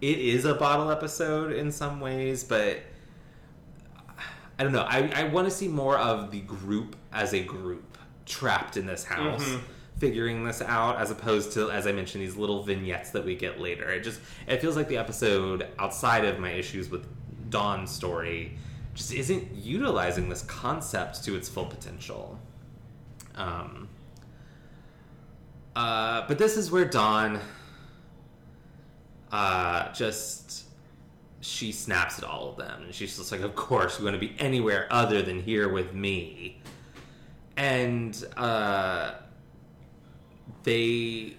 it is a bottle episode in some ways, but I don't know. I, I want to see more of the group as a group trapped in this house, Mhm. figuring this out, as opposed to, as I mentioned, these little vignettes that we get later. It just it feels like the episode, outside of my issues with Dawn's story, just isn't utilizing this concept to its full potential. Um, uh, but this is where Dawn uh, just she snaps at all of them and she's just like of course you're going to be anywhere other than here with me. And uh, they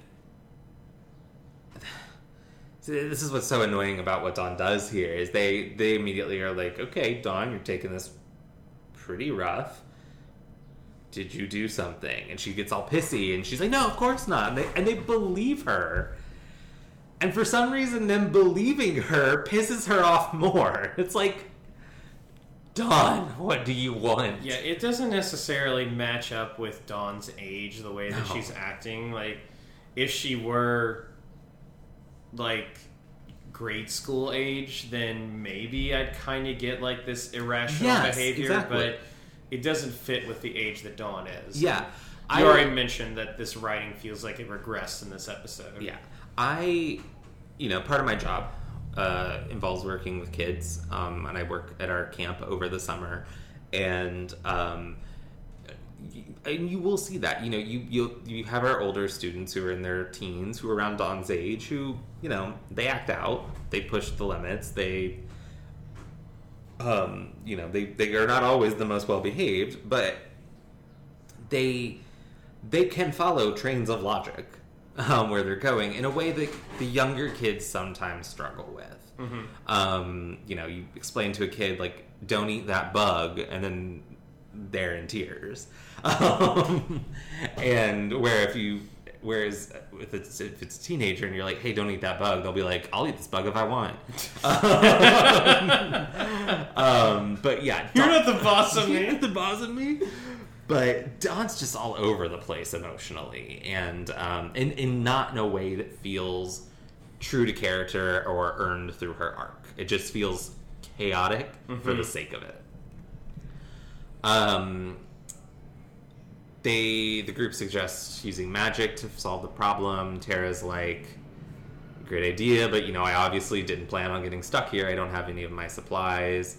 this is what's so annoying about what Dawn does here is they they immediately are like okay Dawn you're taking this pretty rough. Did you do something? And she gets all pissy and she's like no of course not. And they, and they believe her and for some reason, them believing her pisses her off more. It's like, Dawn, what do you want? Yeah, it doesn't necessarily match up with Dawn's age, the way that No. she's acting. Like, if she were, like, grade school age, then maybe I'd kind of get, like, this irrational Yes, behavior, exactly. but it doesn't fit with the age that Dawn is. Yeah. You already mentioned that this writing feels like it regressed in this episode. Yeah. I, you know, part of my job uh, involves working with kids, um, and I work at our camp over the summer, and um, y- and you will see that. You know, you you you have our older students who are in their teens, who are around Dawn's age, who you know they act out, they push the limits, they. Um, you know, they, they are not always the most well behaved, but they they can follow trains of logic um, where they're going in a way that the younger kids sometimes struggle with. Um, you know, you explain to a kid like, "Don't eat that bug," and then they're in tears. Um, and where if you, whereas if it's if it's a teenager and you're like, "Hey, don't eat that bug," they'll be like, "I'll eat this bug if I want." um, but yeah, You're not the boss of You're not the boss of me. But Dawn's just all over the place emotionally, and um, in, in not in a way that feels true to character or earned through her arc. It just feels chaotic for the sake of it. Um, they the group suggests using magic to solve the problem. Tara's like, great idea, but you know, I obviously didn't plan on getting stuck here. I don't have any of my supplies.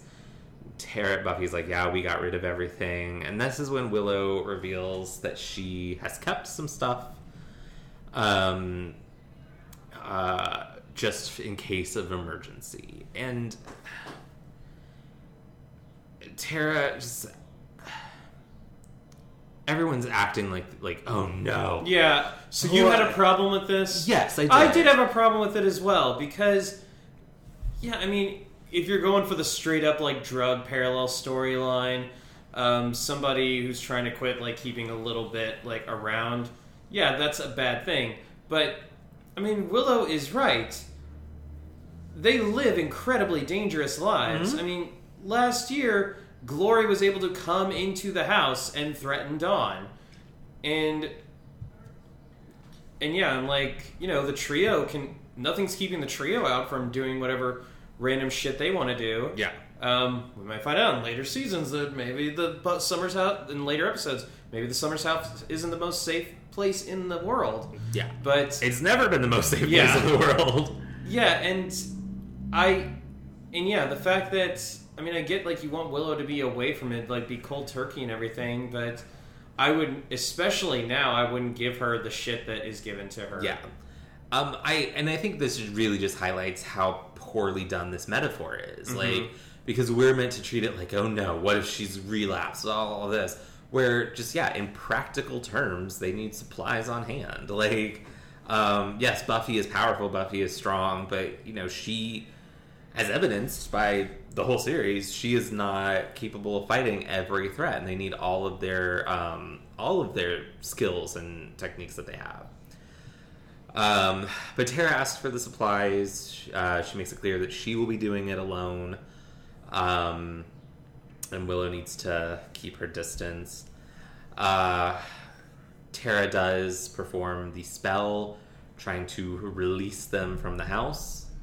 Tara Buffy's like, yeah, we got rid of everything. And this is when Willow reveals that she has kept some stuff. Um uh just in case of emergency. And Tara just everyone's acting like like oh no. Yeah. So you had a problem with this? Yes, I did. I did have a problem with it as well because, yeah, I mean, if you're going for the straight up like drug parallel storyline, um, somebody who's trying to quit like keeping a little bit like around, yeah, that's a bad thing. But I mean, Willow is right. They live incredibly dangerous lives. Mm-hmm. I mean, last year Glory was able to come into the house and threaten Dawn, and and yeah, I'm like, you know, the trio can. Nothing's keeping the trio out from doing whatever random shit they want to do. Yeah. Um, we might find out in later seasons that maybe the Summer's House, in later episodes, maybe the Summer's House isn't the most safe place in the world. Yeah. But It's never been the most safe Yeah. place in the world. yeah, and I, and yeah, the fact that I mean, I get like you want Willow to be away from it, like be cold turkey and everything, but I would, especially now, I wouldn't give her the shit that is given to her. Yeah. Um, I and I think this really just highlights how poorly done this metaphor is. Mhm. Like because we're meant to treat it like, oh no, what if she's relapsed? All of this. Where just yeah, in practical terms, they need supplies on hand. Like, um, yes, Buffy is powerful, Buffy is strong, but you know she, as evidenced by the whole series, she is not capable of fighting every threat, and they need all of their um, all of their skills and techniques that they have. Um, but Tara asks for the supplies. Uh, she makes it clear that she will be doing it alone. Um, and Willow needs to keep her distance. Uh, Tara does perform the spell, trying to release them from the house.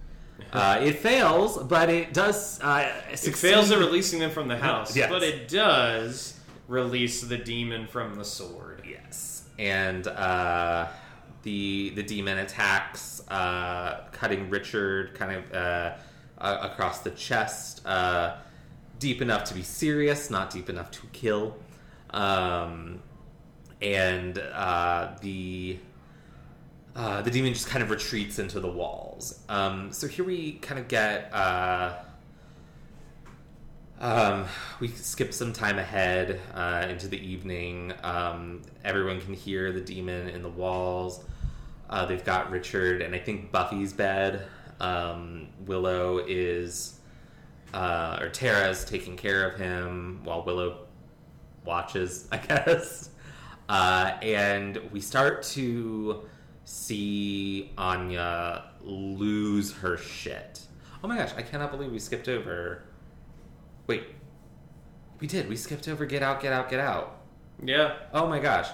Uh, it fails, but it does. Uh, It fails at releasing them from the house, Yes. but it does release the demon from the sword. Yes, and uh, the the demon attacks, uh, cutting Richard kind of uh, uh, across the chest, uh, deep enough to be serious, not deep enough to kill. Um, and uh, the uh, the demon just kind of retreats into the walls. Um, so here we kind of get. Um, we skip some time ahead uh, into the evening. Um, everyone can hear the demon in the walls. Uh, they've got Richard and I think Buffy's bed. Um, Willow is, uh, or Tara's taking care of him while Willow watches, I guess. Uh, and we start to see Anya lose her shit. Oh my gosh, I cannot believe we skipped over. Wait, we did. We skipped over Get Out, Get Out, Get Out. Yeah. Oh my gosh.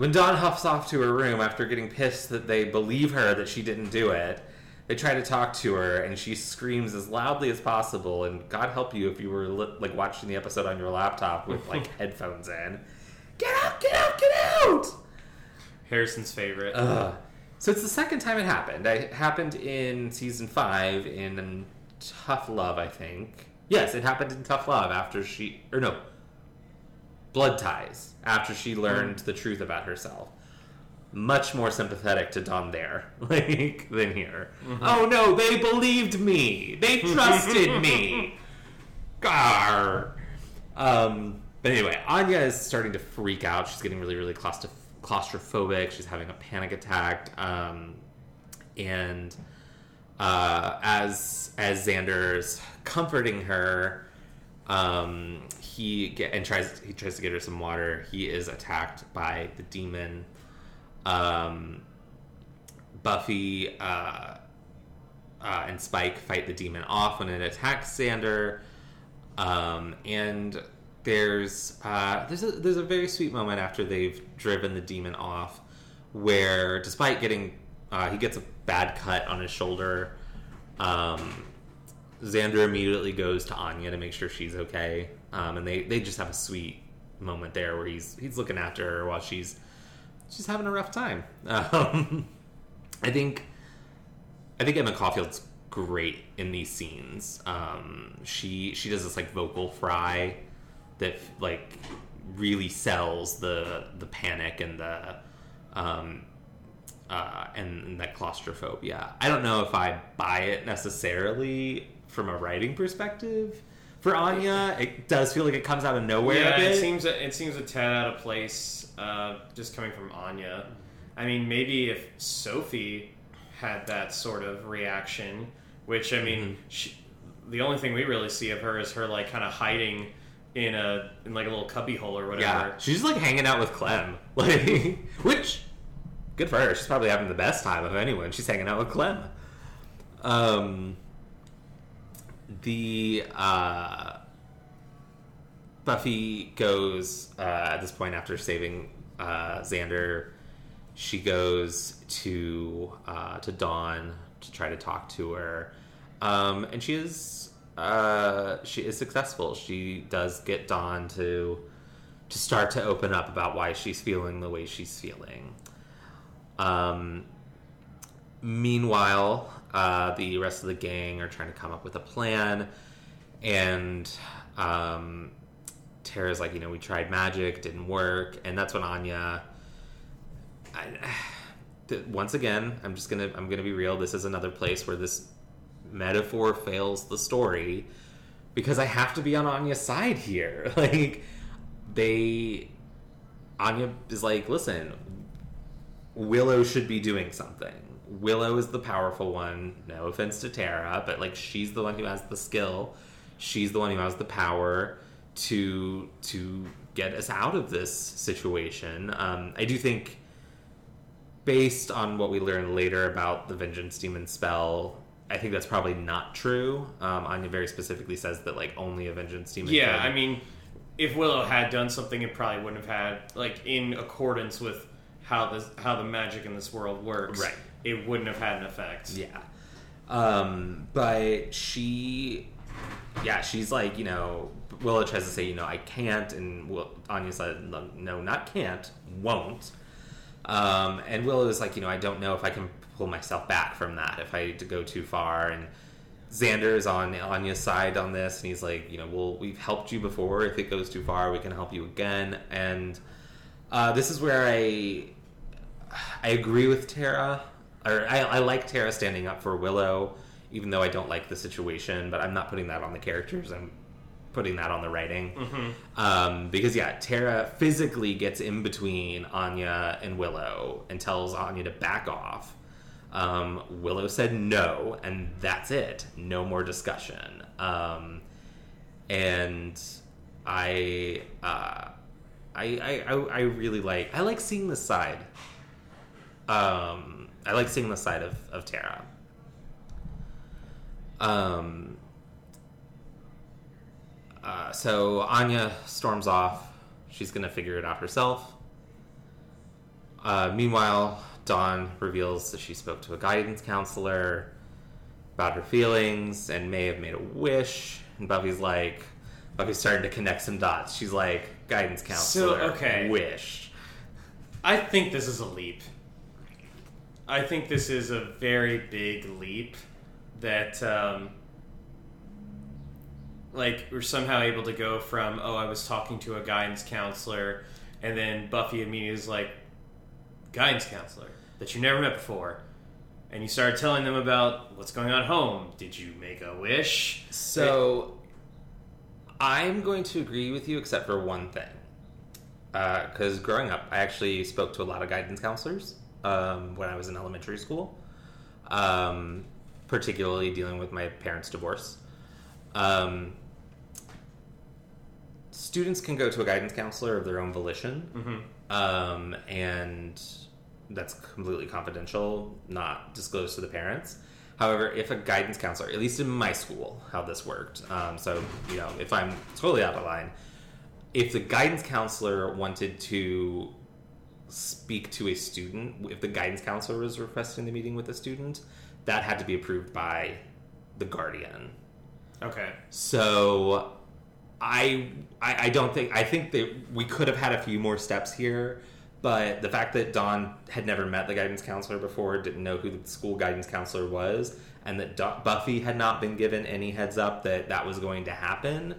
When Dawn huffs off to her room after getting pissed that they believe her that she didn't do it, they try to talk to her and she screams as loudly as possible. And God help you if you were li- like watching the episode on your laptop with like headphones in. Get out! Get out! Get out! Harrison's favorite. Ugh. So it's the second time it happened. It happened in season five in Tough Love, I think. Yes, it happened in Tough Love after she, or no, Blood Ties after she learned the truth about herself. Much more sympathetic to Dawn there, like than here. Oh no, they believed me. They trusted me. Gar. Um, but anyway, Anya is starting to freak out. She's getting really, really claustroph- claustrophobic. She's having a panic attack. Um, and uh, as as Xander's comforting her, um, he get, and tries he tries to get her some water. He is attacked by the demon. Um, Buffy uh, uh, and Spike fight the demon off when it attacks Xander. Um, and there's uh, there's a there's a very sweet moment after they've driven the demon off, where despite getting uh, he gets a bad cut on his shoulder, um, Xander immediately goes to Anya to make sure she's okay, um, and they, they just have a sweet moment there where he's he's looking after her while she's she's having a rough time. Um, I think I think Emma Caulfield's great in these scenes. Um, she she does this like vocal fry that like really sells the the panic and the um, uh, and, and that claustrophobia. I don't know if I buy it necessarily from a writing perspective. For Anya, it does feel like it comes out of nowhere yeah, a bit. it seems a, it seems a tad out of place, uh, just coming from Anya. I mean, maybe if Sophie had that sort of reaction, which I mean, Mm-hmm. she, the only thing we really see of her is her like kind of hiding in a in like a little cubby hole or whatever. Yeah, she's like hanging out with Clem, like which good for her. She's probably having the best time of anyone. She's hanging out with Clem. Um, the uh, Buffy goes uh, at this point after saving uh, Xander. She goes to uh, to Dawn to try to talk to her, um, and she is uh, she is successful. She does get Dawn to to start to open up about why she's feeling the way she's feeling. Um, meanwhile, uh, the rest of the gang are trying to come up with a plan, and um, Tara's like, you know, we tried magic, didn't work, and that's when Anya. I, once again, I'm just gonna I'm gonna be real. This is another place where this metaphor fails the story because I have to be on Anya's side here. Like they, Anya is like, listen, Willow should be doing something. Willow is the powerful one. No offense to Tara, but like she's the one who has the skill. She's the one who has the power to to get us out of this situation. Um, I do think, based on what we learn later about the Vengeance Demon spell, I think that's probably not true. Um, Anya very specifically says that like only a Vengeance Demon. Yeah, could- I mean, if Willow had done something, it probably wouldn't have had like in accordance with how this how the magic in this world works. Right. It wouldn't have had an effect. Yeah. Um, but she, yeah, she's like, you know, Willow tries to say, you know, I can't, and Will, Anya said, no, no, not can't, won't. Um, and Willow is like, you know, I don't know if I can pull myself back from that if I to go too far. And Xander is on Anya's side on this, and he's like, you know, well, we've helped you before. If it goes too far, we can help you again. And uh, this is where I I agree with Tara, or I, I like Tara standing up for Willow, even though I don't like the situation. But I'm not putting that on the characters. I'm putting that on the writing. Um, because yeah, Tara physically gets in between Anya and Willow and tells Anya to back off. Um, Willow said no, and that's it. No more discussion. Um, and I, uh, I, I, I, I really like. I like seeing this side. I like seeing the side of of Tara. Um, uh, so Anya storms off. She's gonna figure it out herself. Uh, meanwhile, Dawn reveals that she spoke to a guidance counselor about her feelings and may have made a wish. And Buffy's like, Buffy's starting to connect some dots. She's like, guidance counselor, so, okay. wish. I think this is a leap. I think this is a very big leap that, um, like, we're somehow able to go from, oh, I was talking to a guidance counselor, and then Buffy immediately is like, guidance counselor that you never met before. And you started telling them about what's going on at home. Did you make a wish? So, I'm going to agree with you except for one thing. Because growing up, I actually spoke to a lot of guidance counselors um, when I was in elementary school, um, particularly dealing with my parents' divorce. Um, students can go to a guidance counselor of their own volition, Mm-hmm. um, and that's completely confidential, not disclosed to the parents. However, if a guidance counselor, at least in my school, how this worked, um, so you know, if I'm totally out of line, if the guidance counselor wanted to speak to a student, if the guidance counselor was requesting the meeting with a student, that had to be approved by the guardian. Okay. So I, I I don't think I think that we could have had a few more steps here, but the fact that Dawn had never met the guidance counselor before, didn't know who the school guidance counselor was, and that Do- Buffy had not been given any heads up that that was going to happen,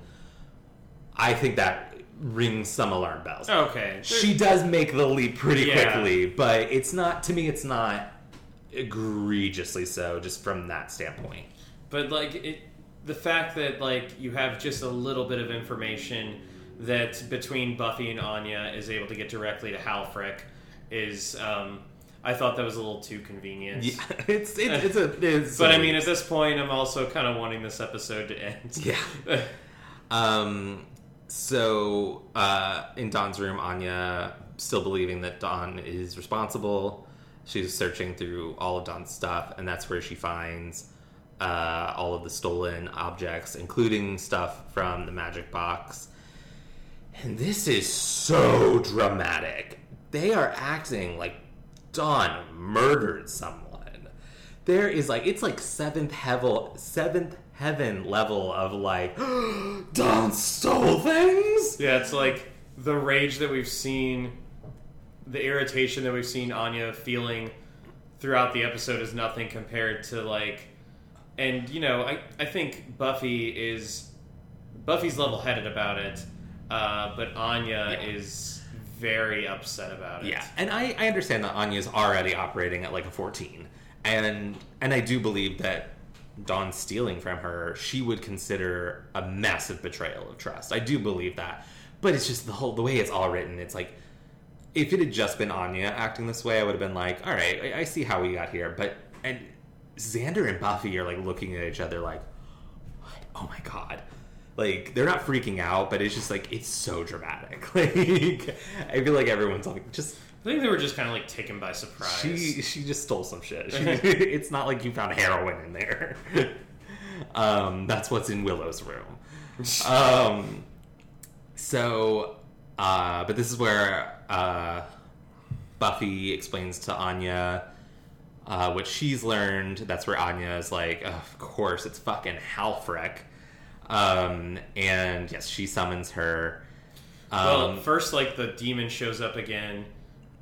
I think that rings some alarm bells. Okay. She does make the leap pretty Yeah. quickly, but it's not to me. It's not egregiously so, just from that standpoint. But like it, the fact that like you have just a little bit of information that between Buffy and Anya is able to get directly to Halfrek is, um, I thought that was a little too convenient. Yeah, it's it, it's a. It's But I a- mean, at this point, I'm also kind of wanting this episode to end. Yeah. Um, so uh, in Dawn's room, Anya, still believing that Dawn is responsible, she's searching through all of Dawn's stuff, and that's where she finds uh, all of the stolen objects, including stuff from the magic box. And this is so dramatic. They are acting like Dawn murdered someone. There is like it's like seventh heaven, seventh heaven level of like Dawn stole things. Yeah, it's like the rage that we've seen, the irritation that we've seen Anya feeling throughout the episode is nothing compared to like, and you know, I I think Buffy is Buffy's level headed about it, uh, but Anya Yeah. is very upset about it. Yeah, and I, I understand that Anya's already operating at like a 14. And and I do believe that Dawn stealing from her, she would consider a massive betrayal of trust. I do believe that. But it's just the whole the way it's all written, it's like if it had just been Anya acting this way, I would have been like, all right, I, I see how we got here. But and Xander and Buffy are like looking at each other like, oh my god. Like they're not freaking out, but it's just like it's so dramatic. Like I feel like everyone's like just I think they were just kind of like taken by surprise. she she just stole some shit. She, it's not like you found heroin in there. um, that's what's in Willow's room. Um, so, uh, but this is where uh, Buffy explains to Anya uh, what she's learned. That's where Anya is like, of course, it's fucking Halfrek. Um, and yes, she summons her. Um, well, first, like the demon shows up again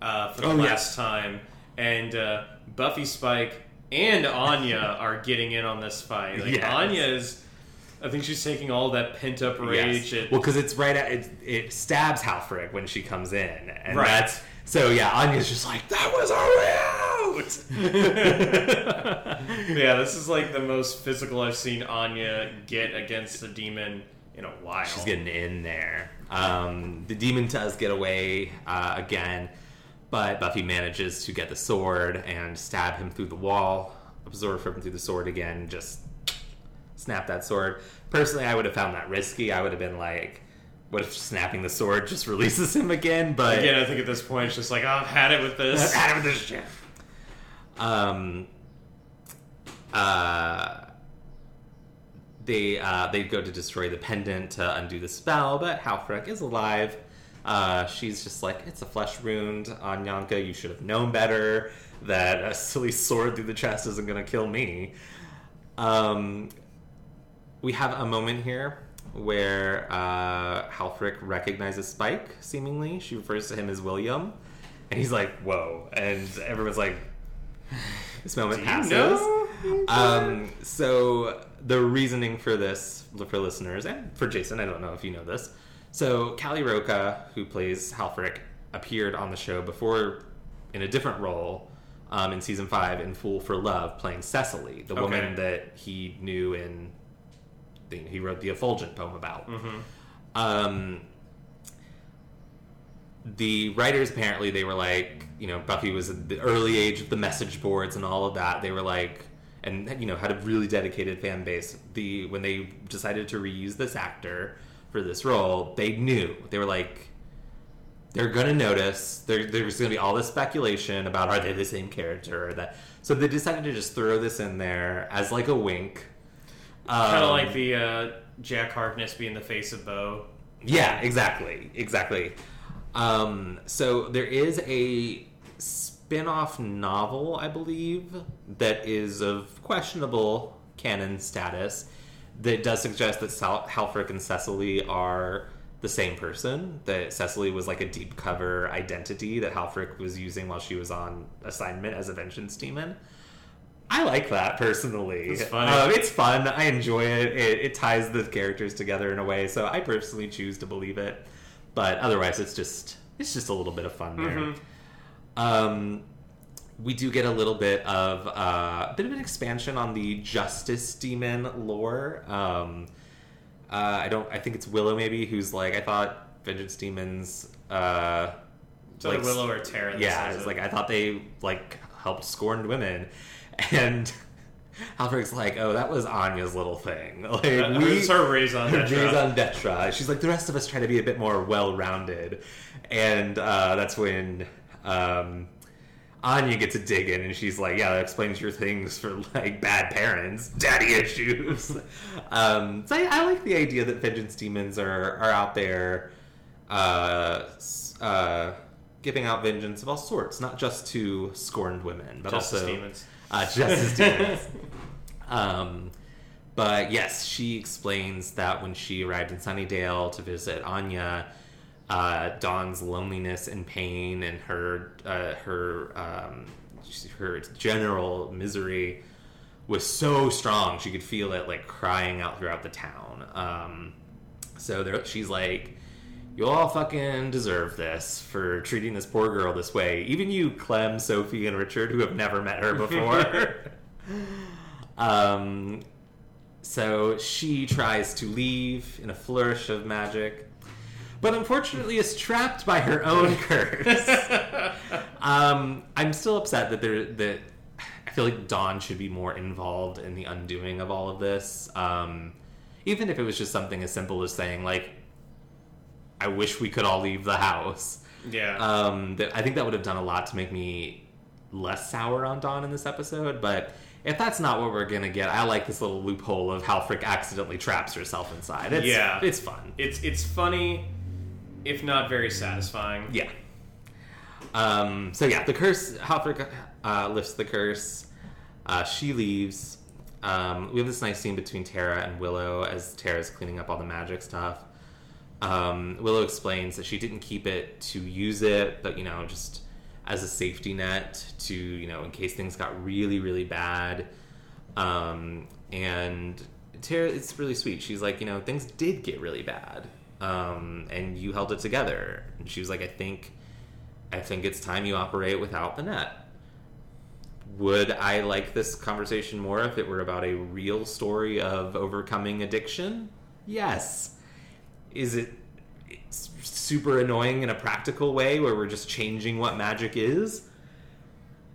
uh, for the Oh, last time, and uh, Buffy, Spike, and Anya are getting in on this fight. Like Yes. Anya is, I think she's taking all that pent up rage. Yes. and- Well, because it's right at it, it stabs Halfrek when she comes in, and Right. that's so yeah. Anya's just like that was our way out. yeah, this is like the most physical I've seen Anya get against the demon in a while. She's getting in there. Um, the demon does get away uh, again, but Buffy manages to get the sword and stab him through the wall, absorb him through the sword again, just snap that sword. Personally, I would have found that risky. I would have been like, what if snapping the sword just releases him again? But Again, I think at this point it's just like, oh, I've had it with this. out of this shit. Um. Uh. They uh, they go to destroy the pendant to undo the spell, but Halfrek is alive. Uh, she's just like, it's a flesh wound Anyanka. You should have known better that a silly sword through the chest isn't going to kill me. Um, we have a moment here where uh, recognizes Spike, seemingly. She refers to him as William. And he's like, whoa. And everyone's like, this moment passes. know? Um, so the reasoning for this, for listeners, and for Jason, I don't know if you know this. So Kali Rocha, who plays Halfrek, appeared on the show before in a different role um, in season five in Fool for Love, playing Cecily, the Okay. woman that he knew in the, he wrote the Effulgent poem about. Mm-hmm. Um, the writers apparently they were like, you know, Buffy was at the early age of the message boards and all of that. They were like, and you know, had a really dedicated fan base. The when they decided to reuse this actor for this role, they knew they were like, they're gonna notice. There, there's gonna be all this speculation about are they the same character or that. So they decided to just throw this in there as like a wink. Kind of Um, like the uh, Jack Harkness being the face of Boe. Yeah, exactly, exactly. Um, so there is a spin-off novel, I believe, that is of questionable canon status that does suggest that Sal- Halfrek and Cecily are the same person. That Cecily was like a deep cover identity that Halfrek was using while she was on assignment as a vengeance demon. I like that personally. It's. Um, it's fun. I enjoy it. it. It ties the characters together in a way, so I personally choose to believe it. But otherwise, it's just it's just a little bit of fun there. Mhm. Um, we do get a little bit of uh, a bit of an expansion on the Justice Demon lore. Um, uh, I don't. I think it's Willow maybe who's like I thought Vengeance Demons. Uh, So like, Willow or Tara. yeah, it's it. like I thought they like helped scorned women, and Halfrek's like, oh, that was Anya's little thing. Like Uh, we, it's her raison d'etre. raison d'etre. She's like the rest of us try to be a bit more well-rounded, and uh, that's when um, Anya gets a dig in, and she's like, yeah, that explains your things for like bad parents, daddy issues. um, so I, I like the idea that vengeance demons are are out there. Uh, uh, giving out vengeance of all sorts, not just to scorned women, but Justice also demons. uh, justice demons. Um, but yes, she explains that when she arrived in Sunnydale to visit Anya, uh, Dawn's loneliness and pain and her uh, her um, her general misery was so strong she could feel it like crying out throughout the town. Um, so there, she's like, you all fucking deserve this for treating this poor girl this way. Even you, Clem, Sophie, and Richard, who have never met her before. um, so she tries to leave in a flourish of magic, but unfortunately is trapped by her own curse. um, I'm still upset that there that I feel like Dawn should be more involved in the undoing of all of this. Um, even if it was just something as simple as saying like, "I wish we could all leave the house." Yeah. Um, that I think that would have done a lot to make me less sour on Dawn in this episode. But if that's not what we're gonna get, I like this little loophole of how Frick accidentally traps herself inside. It's, Yeah. it's fun. it's it's funny, if not very satisfying. Yeah. Um, so yeah, the curse. Halfrek uh, lifts the curse. Uh, she leaves. Um, we have this nice scene between Tara and Willow as Tara's cleaning up all the magic stuff. Um, Willow explains that she didn't keep it to use it, but you know, just as a safety net to you know, in case things got really, really bad. Um, and Tara, it's really sweet. She's like, you know, things did get really bad, um, and you held it together. And she was like, I think, I think it's time you operate without the net. Would I like this conversation more if it were about a real story of overcoming addiction? Yes. Is it super annoying in a practical way where we're just changing what magic is?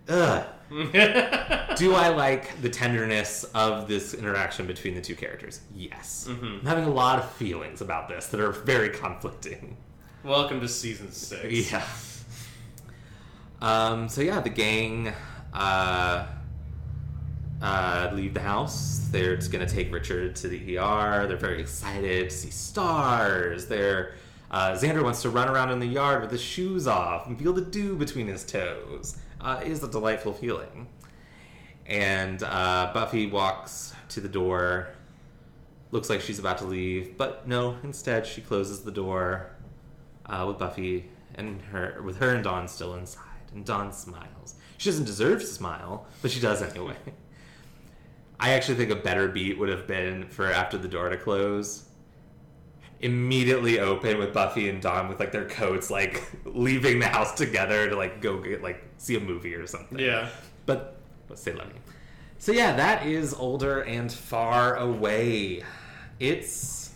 Ugh. Do I like the tenderness of this interaction between the two characters? Yes. Mhm. I'm having a lot of feelings about this that are very conflicting. Welcome to season six. Yeah. Um, so yeah, the gang uh, uh, leave the house. They're just gonna take Richard to the ER. They're very excited to see stars. They're uh, Xander wants to run around in the yard with his shoes off and feel the dew between his toes. Uh, is a delightful feeling. And uh, Buffy walks to the door. Looks like she's about to leave, but no. Instead, she closes the door uh, with Buffy and her, with her and Dawn still inside. And Dawn smiles. She doesn't deserve to smile, but she does anyway. I actually think a better beat would have been for after the door to close. Immediately open with Buffy and Dawn with like their coats, like leaving the house together to like go get like see a movie or something. Yeah. But let's say let me. So yeah, that is older and far away. It's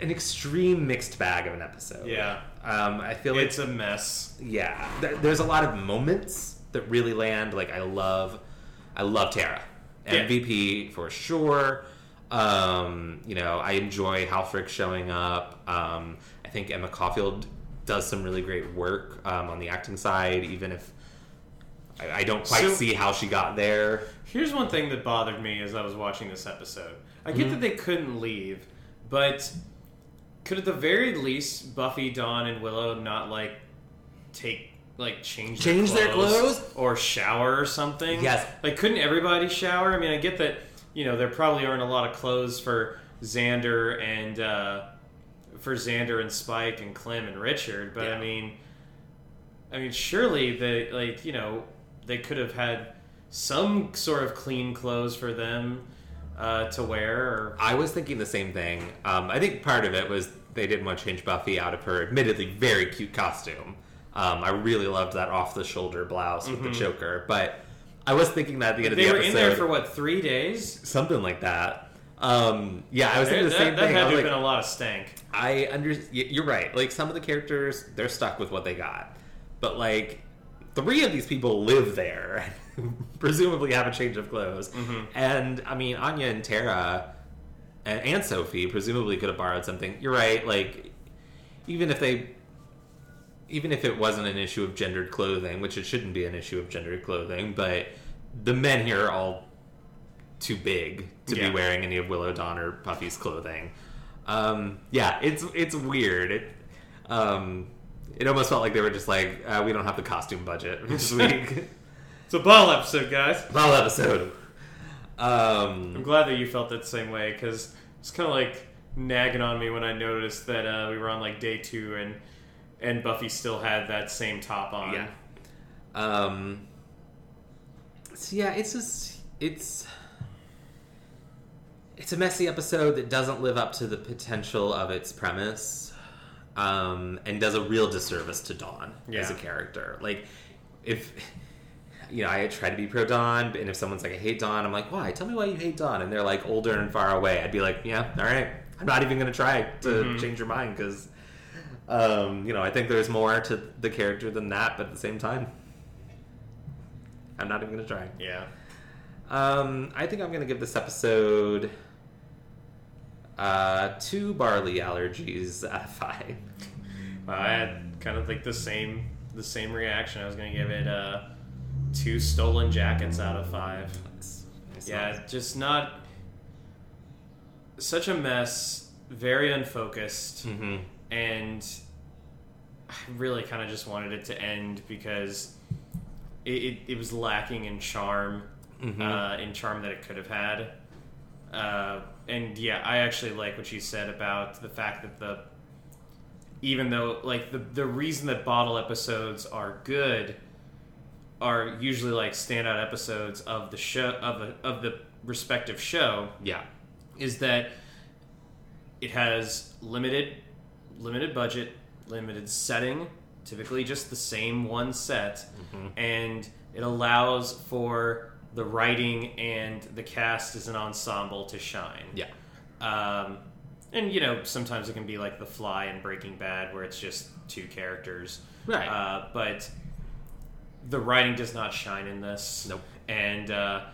an extreme mixed bag of an episode. Yeah. Um, I feel like It's a mess. yeah, there, there's a lot of moments that really land. Like I love, I love Tara, Yeah. MVP for sure. Um, you know, I enjoy Halfrek showing up. Um, I think Emma Caulfield does some really great work um, on the acting side, even if I, I don't quite So- see how she got there. Here's one thing that bothered me as I was watching this episode. I get Mhm. that they couldn't leave, but could at the very least Buffy, Dawn, and Willow not like take like change Change their clothes? or shower or something? Yes. Like couldn't everybody shower? I mean, I get that you know there probably aren't a lot of clothes for Xander and uh, for Xander and Spike and Clem and Richard, but Yeah. I mean, I mean, surely they like you know they could have had some sort of clean clothes for them uh, to wear. Or I was thinking the same thing. Um, I think part of it was they didn't want to change Buffy out of her admittedly very cute costume. Um, I really loved that off the shoulder blouse with the choker, but I was thinking that at the end of Mm-hmm. they the were episode, in there for what three days? something like that. Um, yeah, I was There- thinking the that, same that thing. had I to was have like, been a lot of stank. I under y- you're right. Like some of the characters, they're stuck with what they got, but like three of these people live there, presumably have a change of clothes, Mhm. and I mean Anya and Tara and, and Sophie presumably could have borrowed something. You're right. Like even if they. Even if it wasn't an issue of gendered clothing, which it shouldn't be an issue of gendered clothing, but the men here are all too big to Yeah. be wearing any of Willow Dawn or Buffy's clothing. Um, yeah, it's it's weird. It um, it almost felt like they were just like, uh, we don't have the costume budget this week. It's a ball episode, guys. Ball episode. I'm Um, glad that you felt that same way because it's kind of like nagging on me when I noticed that uh, we were on like day two and and Buffy still had that same top on. yeah. Um, so yeah, it's just it's it's a messy episode that doesn't live up to the potential of its premise. um, and does a real disservice to Dawn as a character. Like, if you know, I try to be pro Dawn, and if someone's like, "I hate Dawn," I'm like, "Why? Tell me why you hate Dawn." And they're like older and far away. I'd be like, "Yeah, all right. I'm not even going to try to Mhm. change your mind because, um, you know, I think there's more to the character than that. But at the same time, I'm not even going to try." Yeah. Um, I think I'm going to give this episode uh, two barley allergies out of five. Well, I had kind of like the same the same reaction. I was gonna give it uh, two stolen jackets out of five. Yeah, nice. just not such a mess, very unfocused, Mhm. And I really kind of just wanted it to end because it, it, it was lacking in charm, Mhm. uh, in charm that it could have had. Uh, and yeah, I actually like what you said about the fact that the even though like the the reason that bottle episodes are good are usually like standout episodes of the show of the, of the respective show Yeah. is that it has limited limited budget, limited setting, typically just the same one set, and it allows for the writing and the cast as an ensemble to shine. Yeah. Um, and you know, sometimes it can be like The Fly and Breaking Bad, where it's just two characters. Right. Uh, but the writing does not shine in this. Nope. And uh,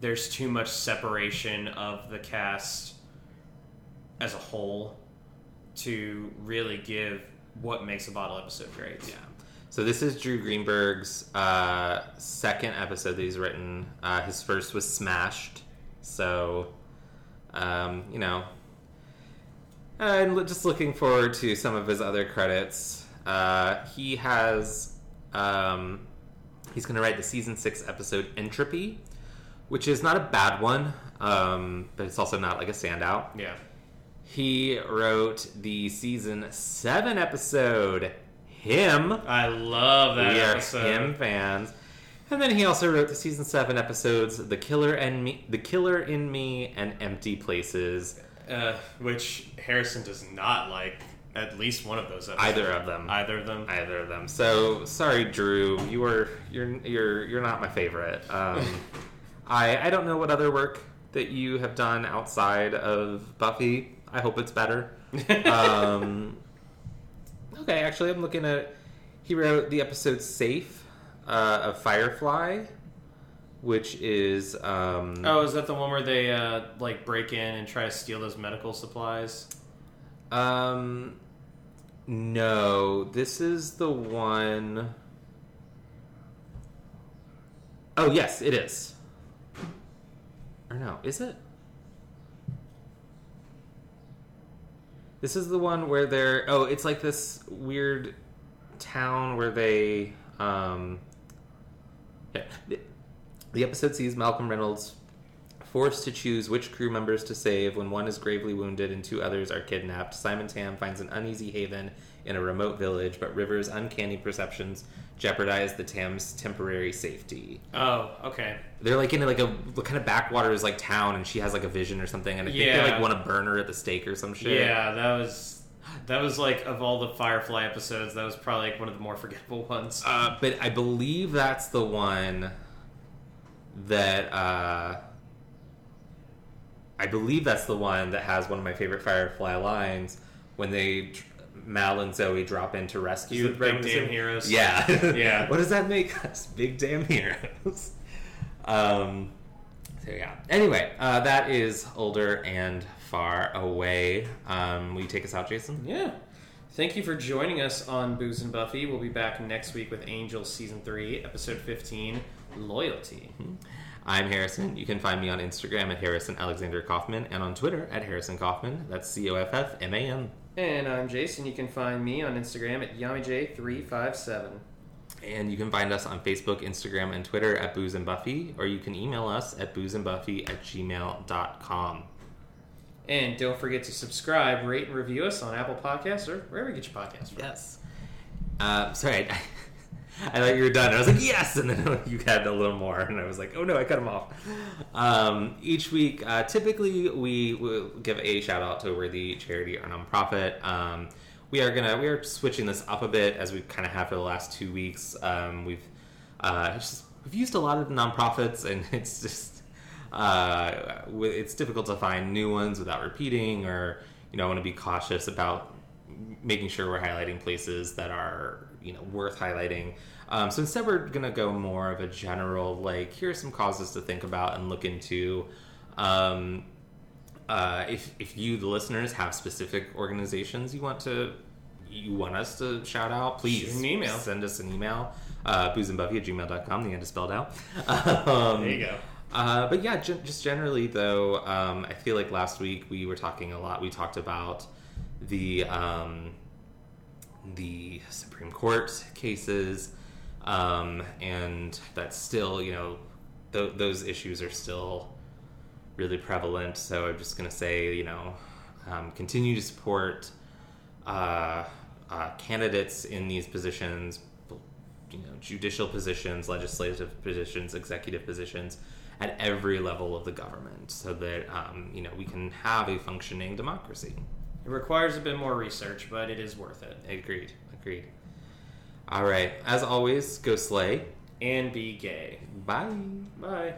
there's too much separation of the cast as a whole to really give what makes a bottle episode great. Yeah. So this is Drew Greenberg's uh, second episode that he's written. Uh, his first was Smashed. So, um, you know, and just looking forward to some of his other credits. Uh, he has, um, he's going to write the season six episode Entropy, which is not a bad one, um, but it's also not like a standout. Yeah. He wrote the season seven episode Him. I love that we are episode. Him fans. And then he also wrote the season seven episodes The Killer and Me, The Killer in Me, and Empty Places. Uh, which Harrison does not like at least one of those episodes. Either of them. Either of them. Either of them. So sorry, Drew. You were you're you're you're not my favorite. Um, I I don't know what other work that you have done outside of Buffy. I hope it's better. um, okay, actually, I'm looking at. He wrote the episode "Safe" uh, of Firefly, which is um, Oh, is that the one where they uh, like break in and try to steal those medical supplies? Um, no, this is the one oh yes, it is. Or no, is it? This is the one where they're oh, it's like this weird town where they um yeah. The, the episode sees Malcolm Reynolds Forced to choose which crew members to save when one is gravely wounded and two others are kidnapped, Simon Tam finds an uneasy haven in a remote village, but River's uncanny perceptions jeopardize the Tam's temporary safety. Oh, okay. They're like in like a kind of backwaters like town, and she has like a vision or something, and I think Yeah. they like want to burn her at the stake or some shit. Yeah, that was that was like of all the Firefly episodes, that was probably like one of the more forgettable ones. Uh, but I believe that's the one that uh, I believe that's the one that has one of my favorite Firefly lines when they Mal and Zoe drop in to rescue The big damn heroes. Yeah, Yeah. what does that make us? Big damn heroes. um, so yeah. Anyway, uh, that is older and far away. Um, will you take us out, Jason? Yeah. Thank you for joining us on Booze and Buffy. We'll be back next week with Angel season three, episode fifteen, Loyalty. I'm Harrison. You can find me on Instagram at Harrison Alexander Coffman and on Twitter at Harrison Coffman. That's C O F F M A N. And I'm Jason. You can find me on Instagram at YamiJ357. And you can find us on Facebook, Instagram, and Twitter at Booze and Buffy, or you can email us at boozeandbuffy at gmail.com. And don't forget to subscribe, rate, and review us on Apple Podcasts or wherever you get your podcasts from. Yes. Uh, sorry, I, I thought you were done. I was like, yes! And then you had a little more, and I was like, oh no, I cut them off. Um, each week, uh, typically, we will give a shout out to a worthy charity or nonprofit. Um, we are gonna we are switching this up a bit as we kind of have for the last two weeks. Um, we've uh, just, we've used a lot of nonprofits, and it's just uh, it's difficult to find new ones without repeating, or you know, I want to be cautious about making sure we're highlighting places that are you know worth highlighting. Um, so instead, we're gonna go more of a general like here are some causes to think about and look into. Um, uh, if if you the listeners have specific organizations you want to you want us to shout out, please an email. Send us an email. Uh, boozeandbuffy at gmail.com. The end is spelled out. Um, There you go. uh, but yeah, gen- just generally though, um, I feel like last week we were talking a lot. We talked about the um, the Supreme Court cases, um, and that's still you know th- those issues are still really prevalent. So I'm just gonna say you know um, continue to support uh, uh, candidates in these positions, you know, judicial positions, legislative positions, executive positions at every level of the government, so that um, you know we can have a functioning democracy. It requires a bit more research, but it is worth it. Agreed. Agreed. All right. As always, go slay. And be gay. Bye. Bye.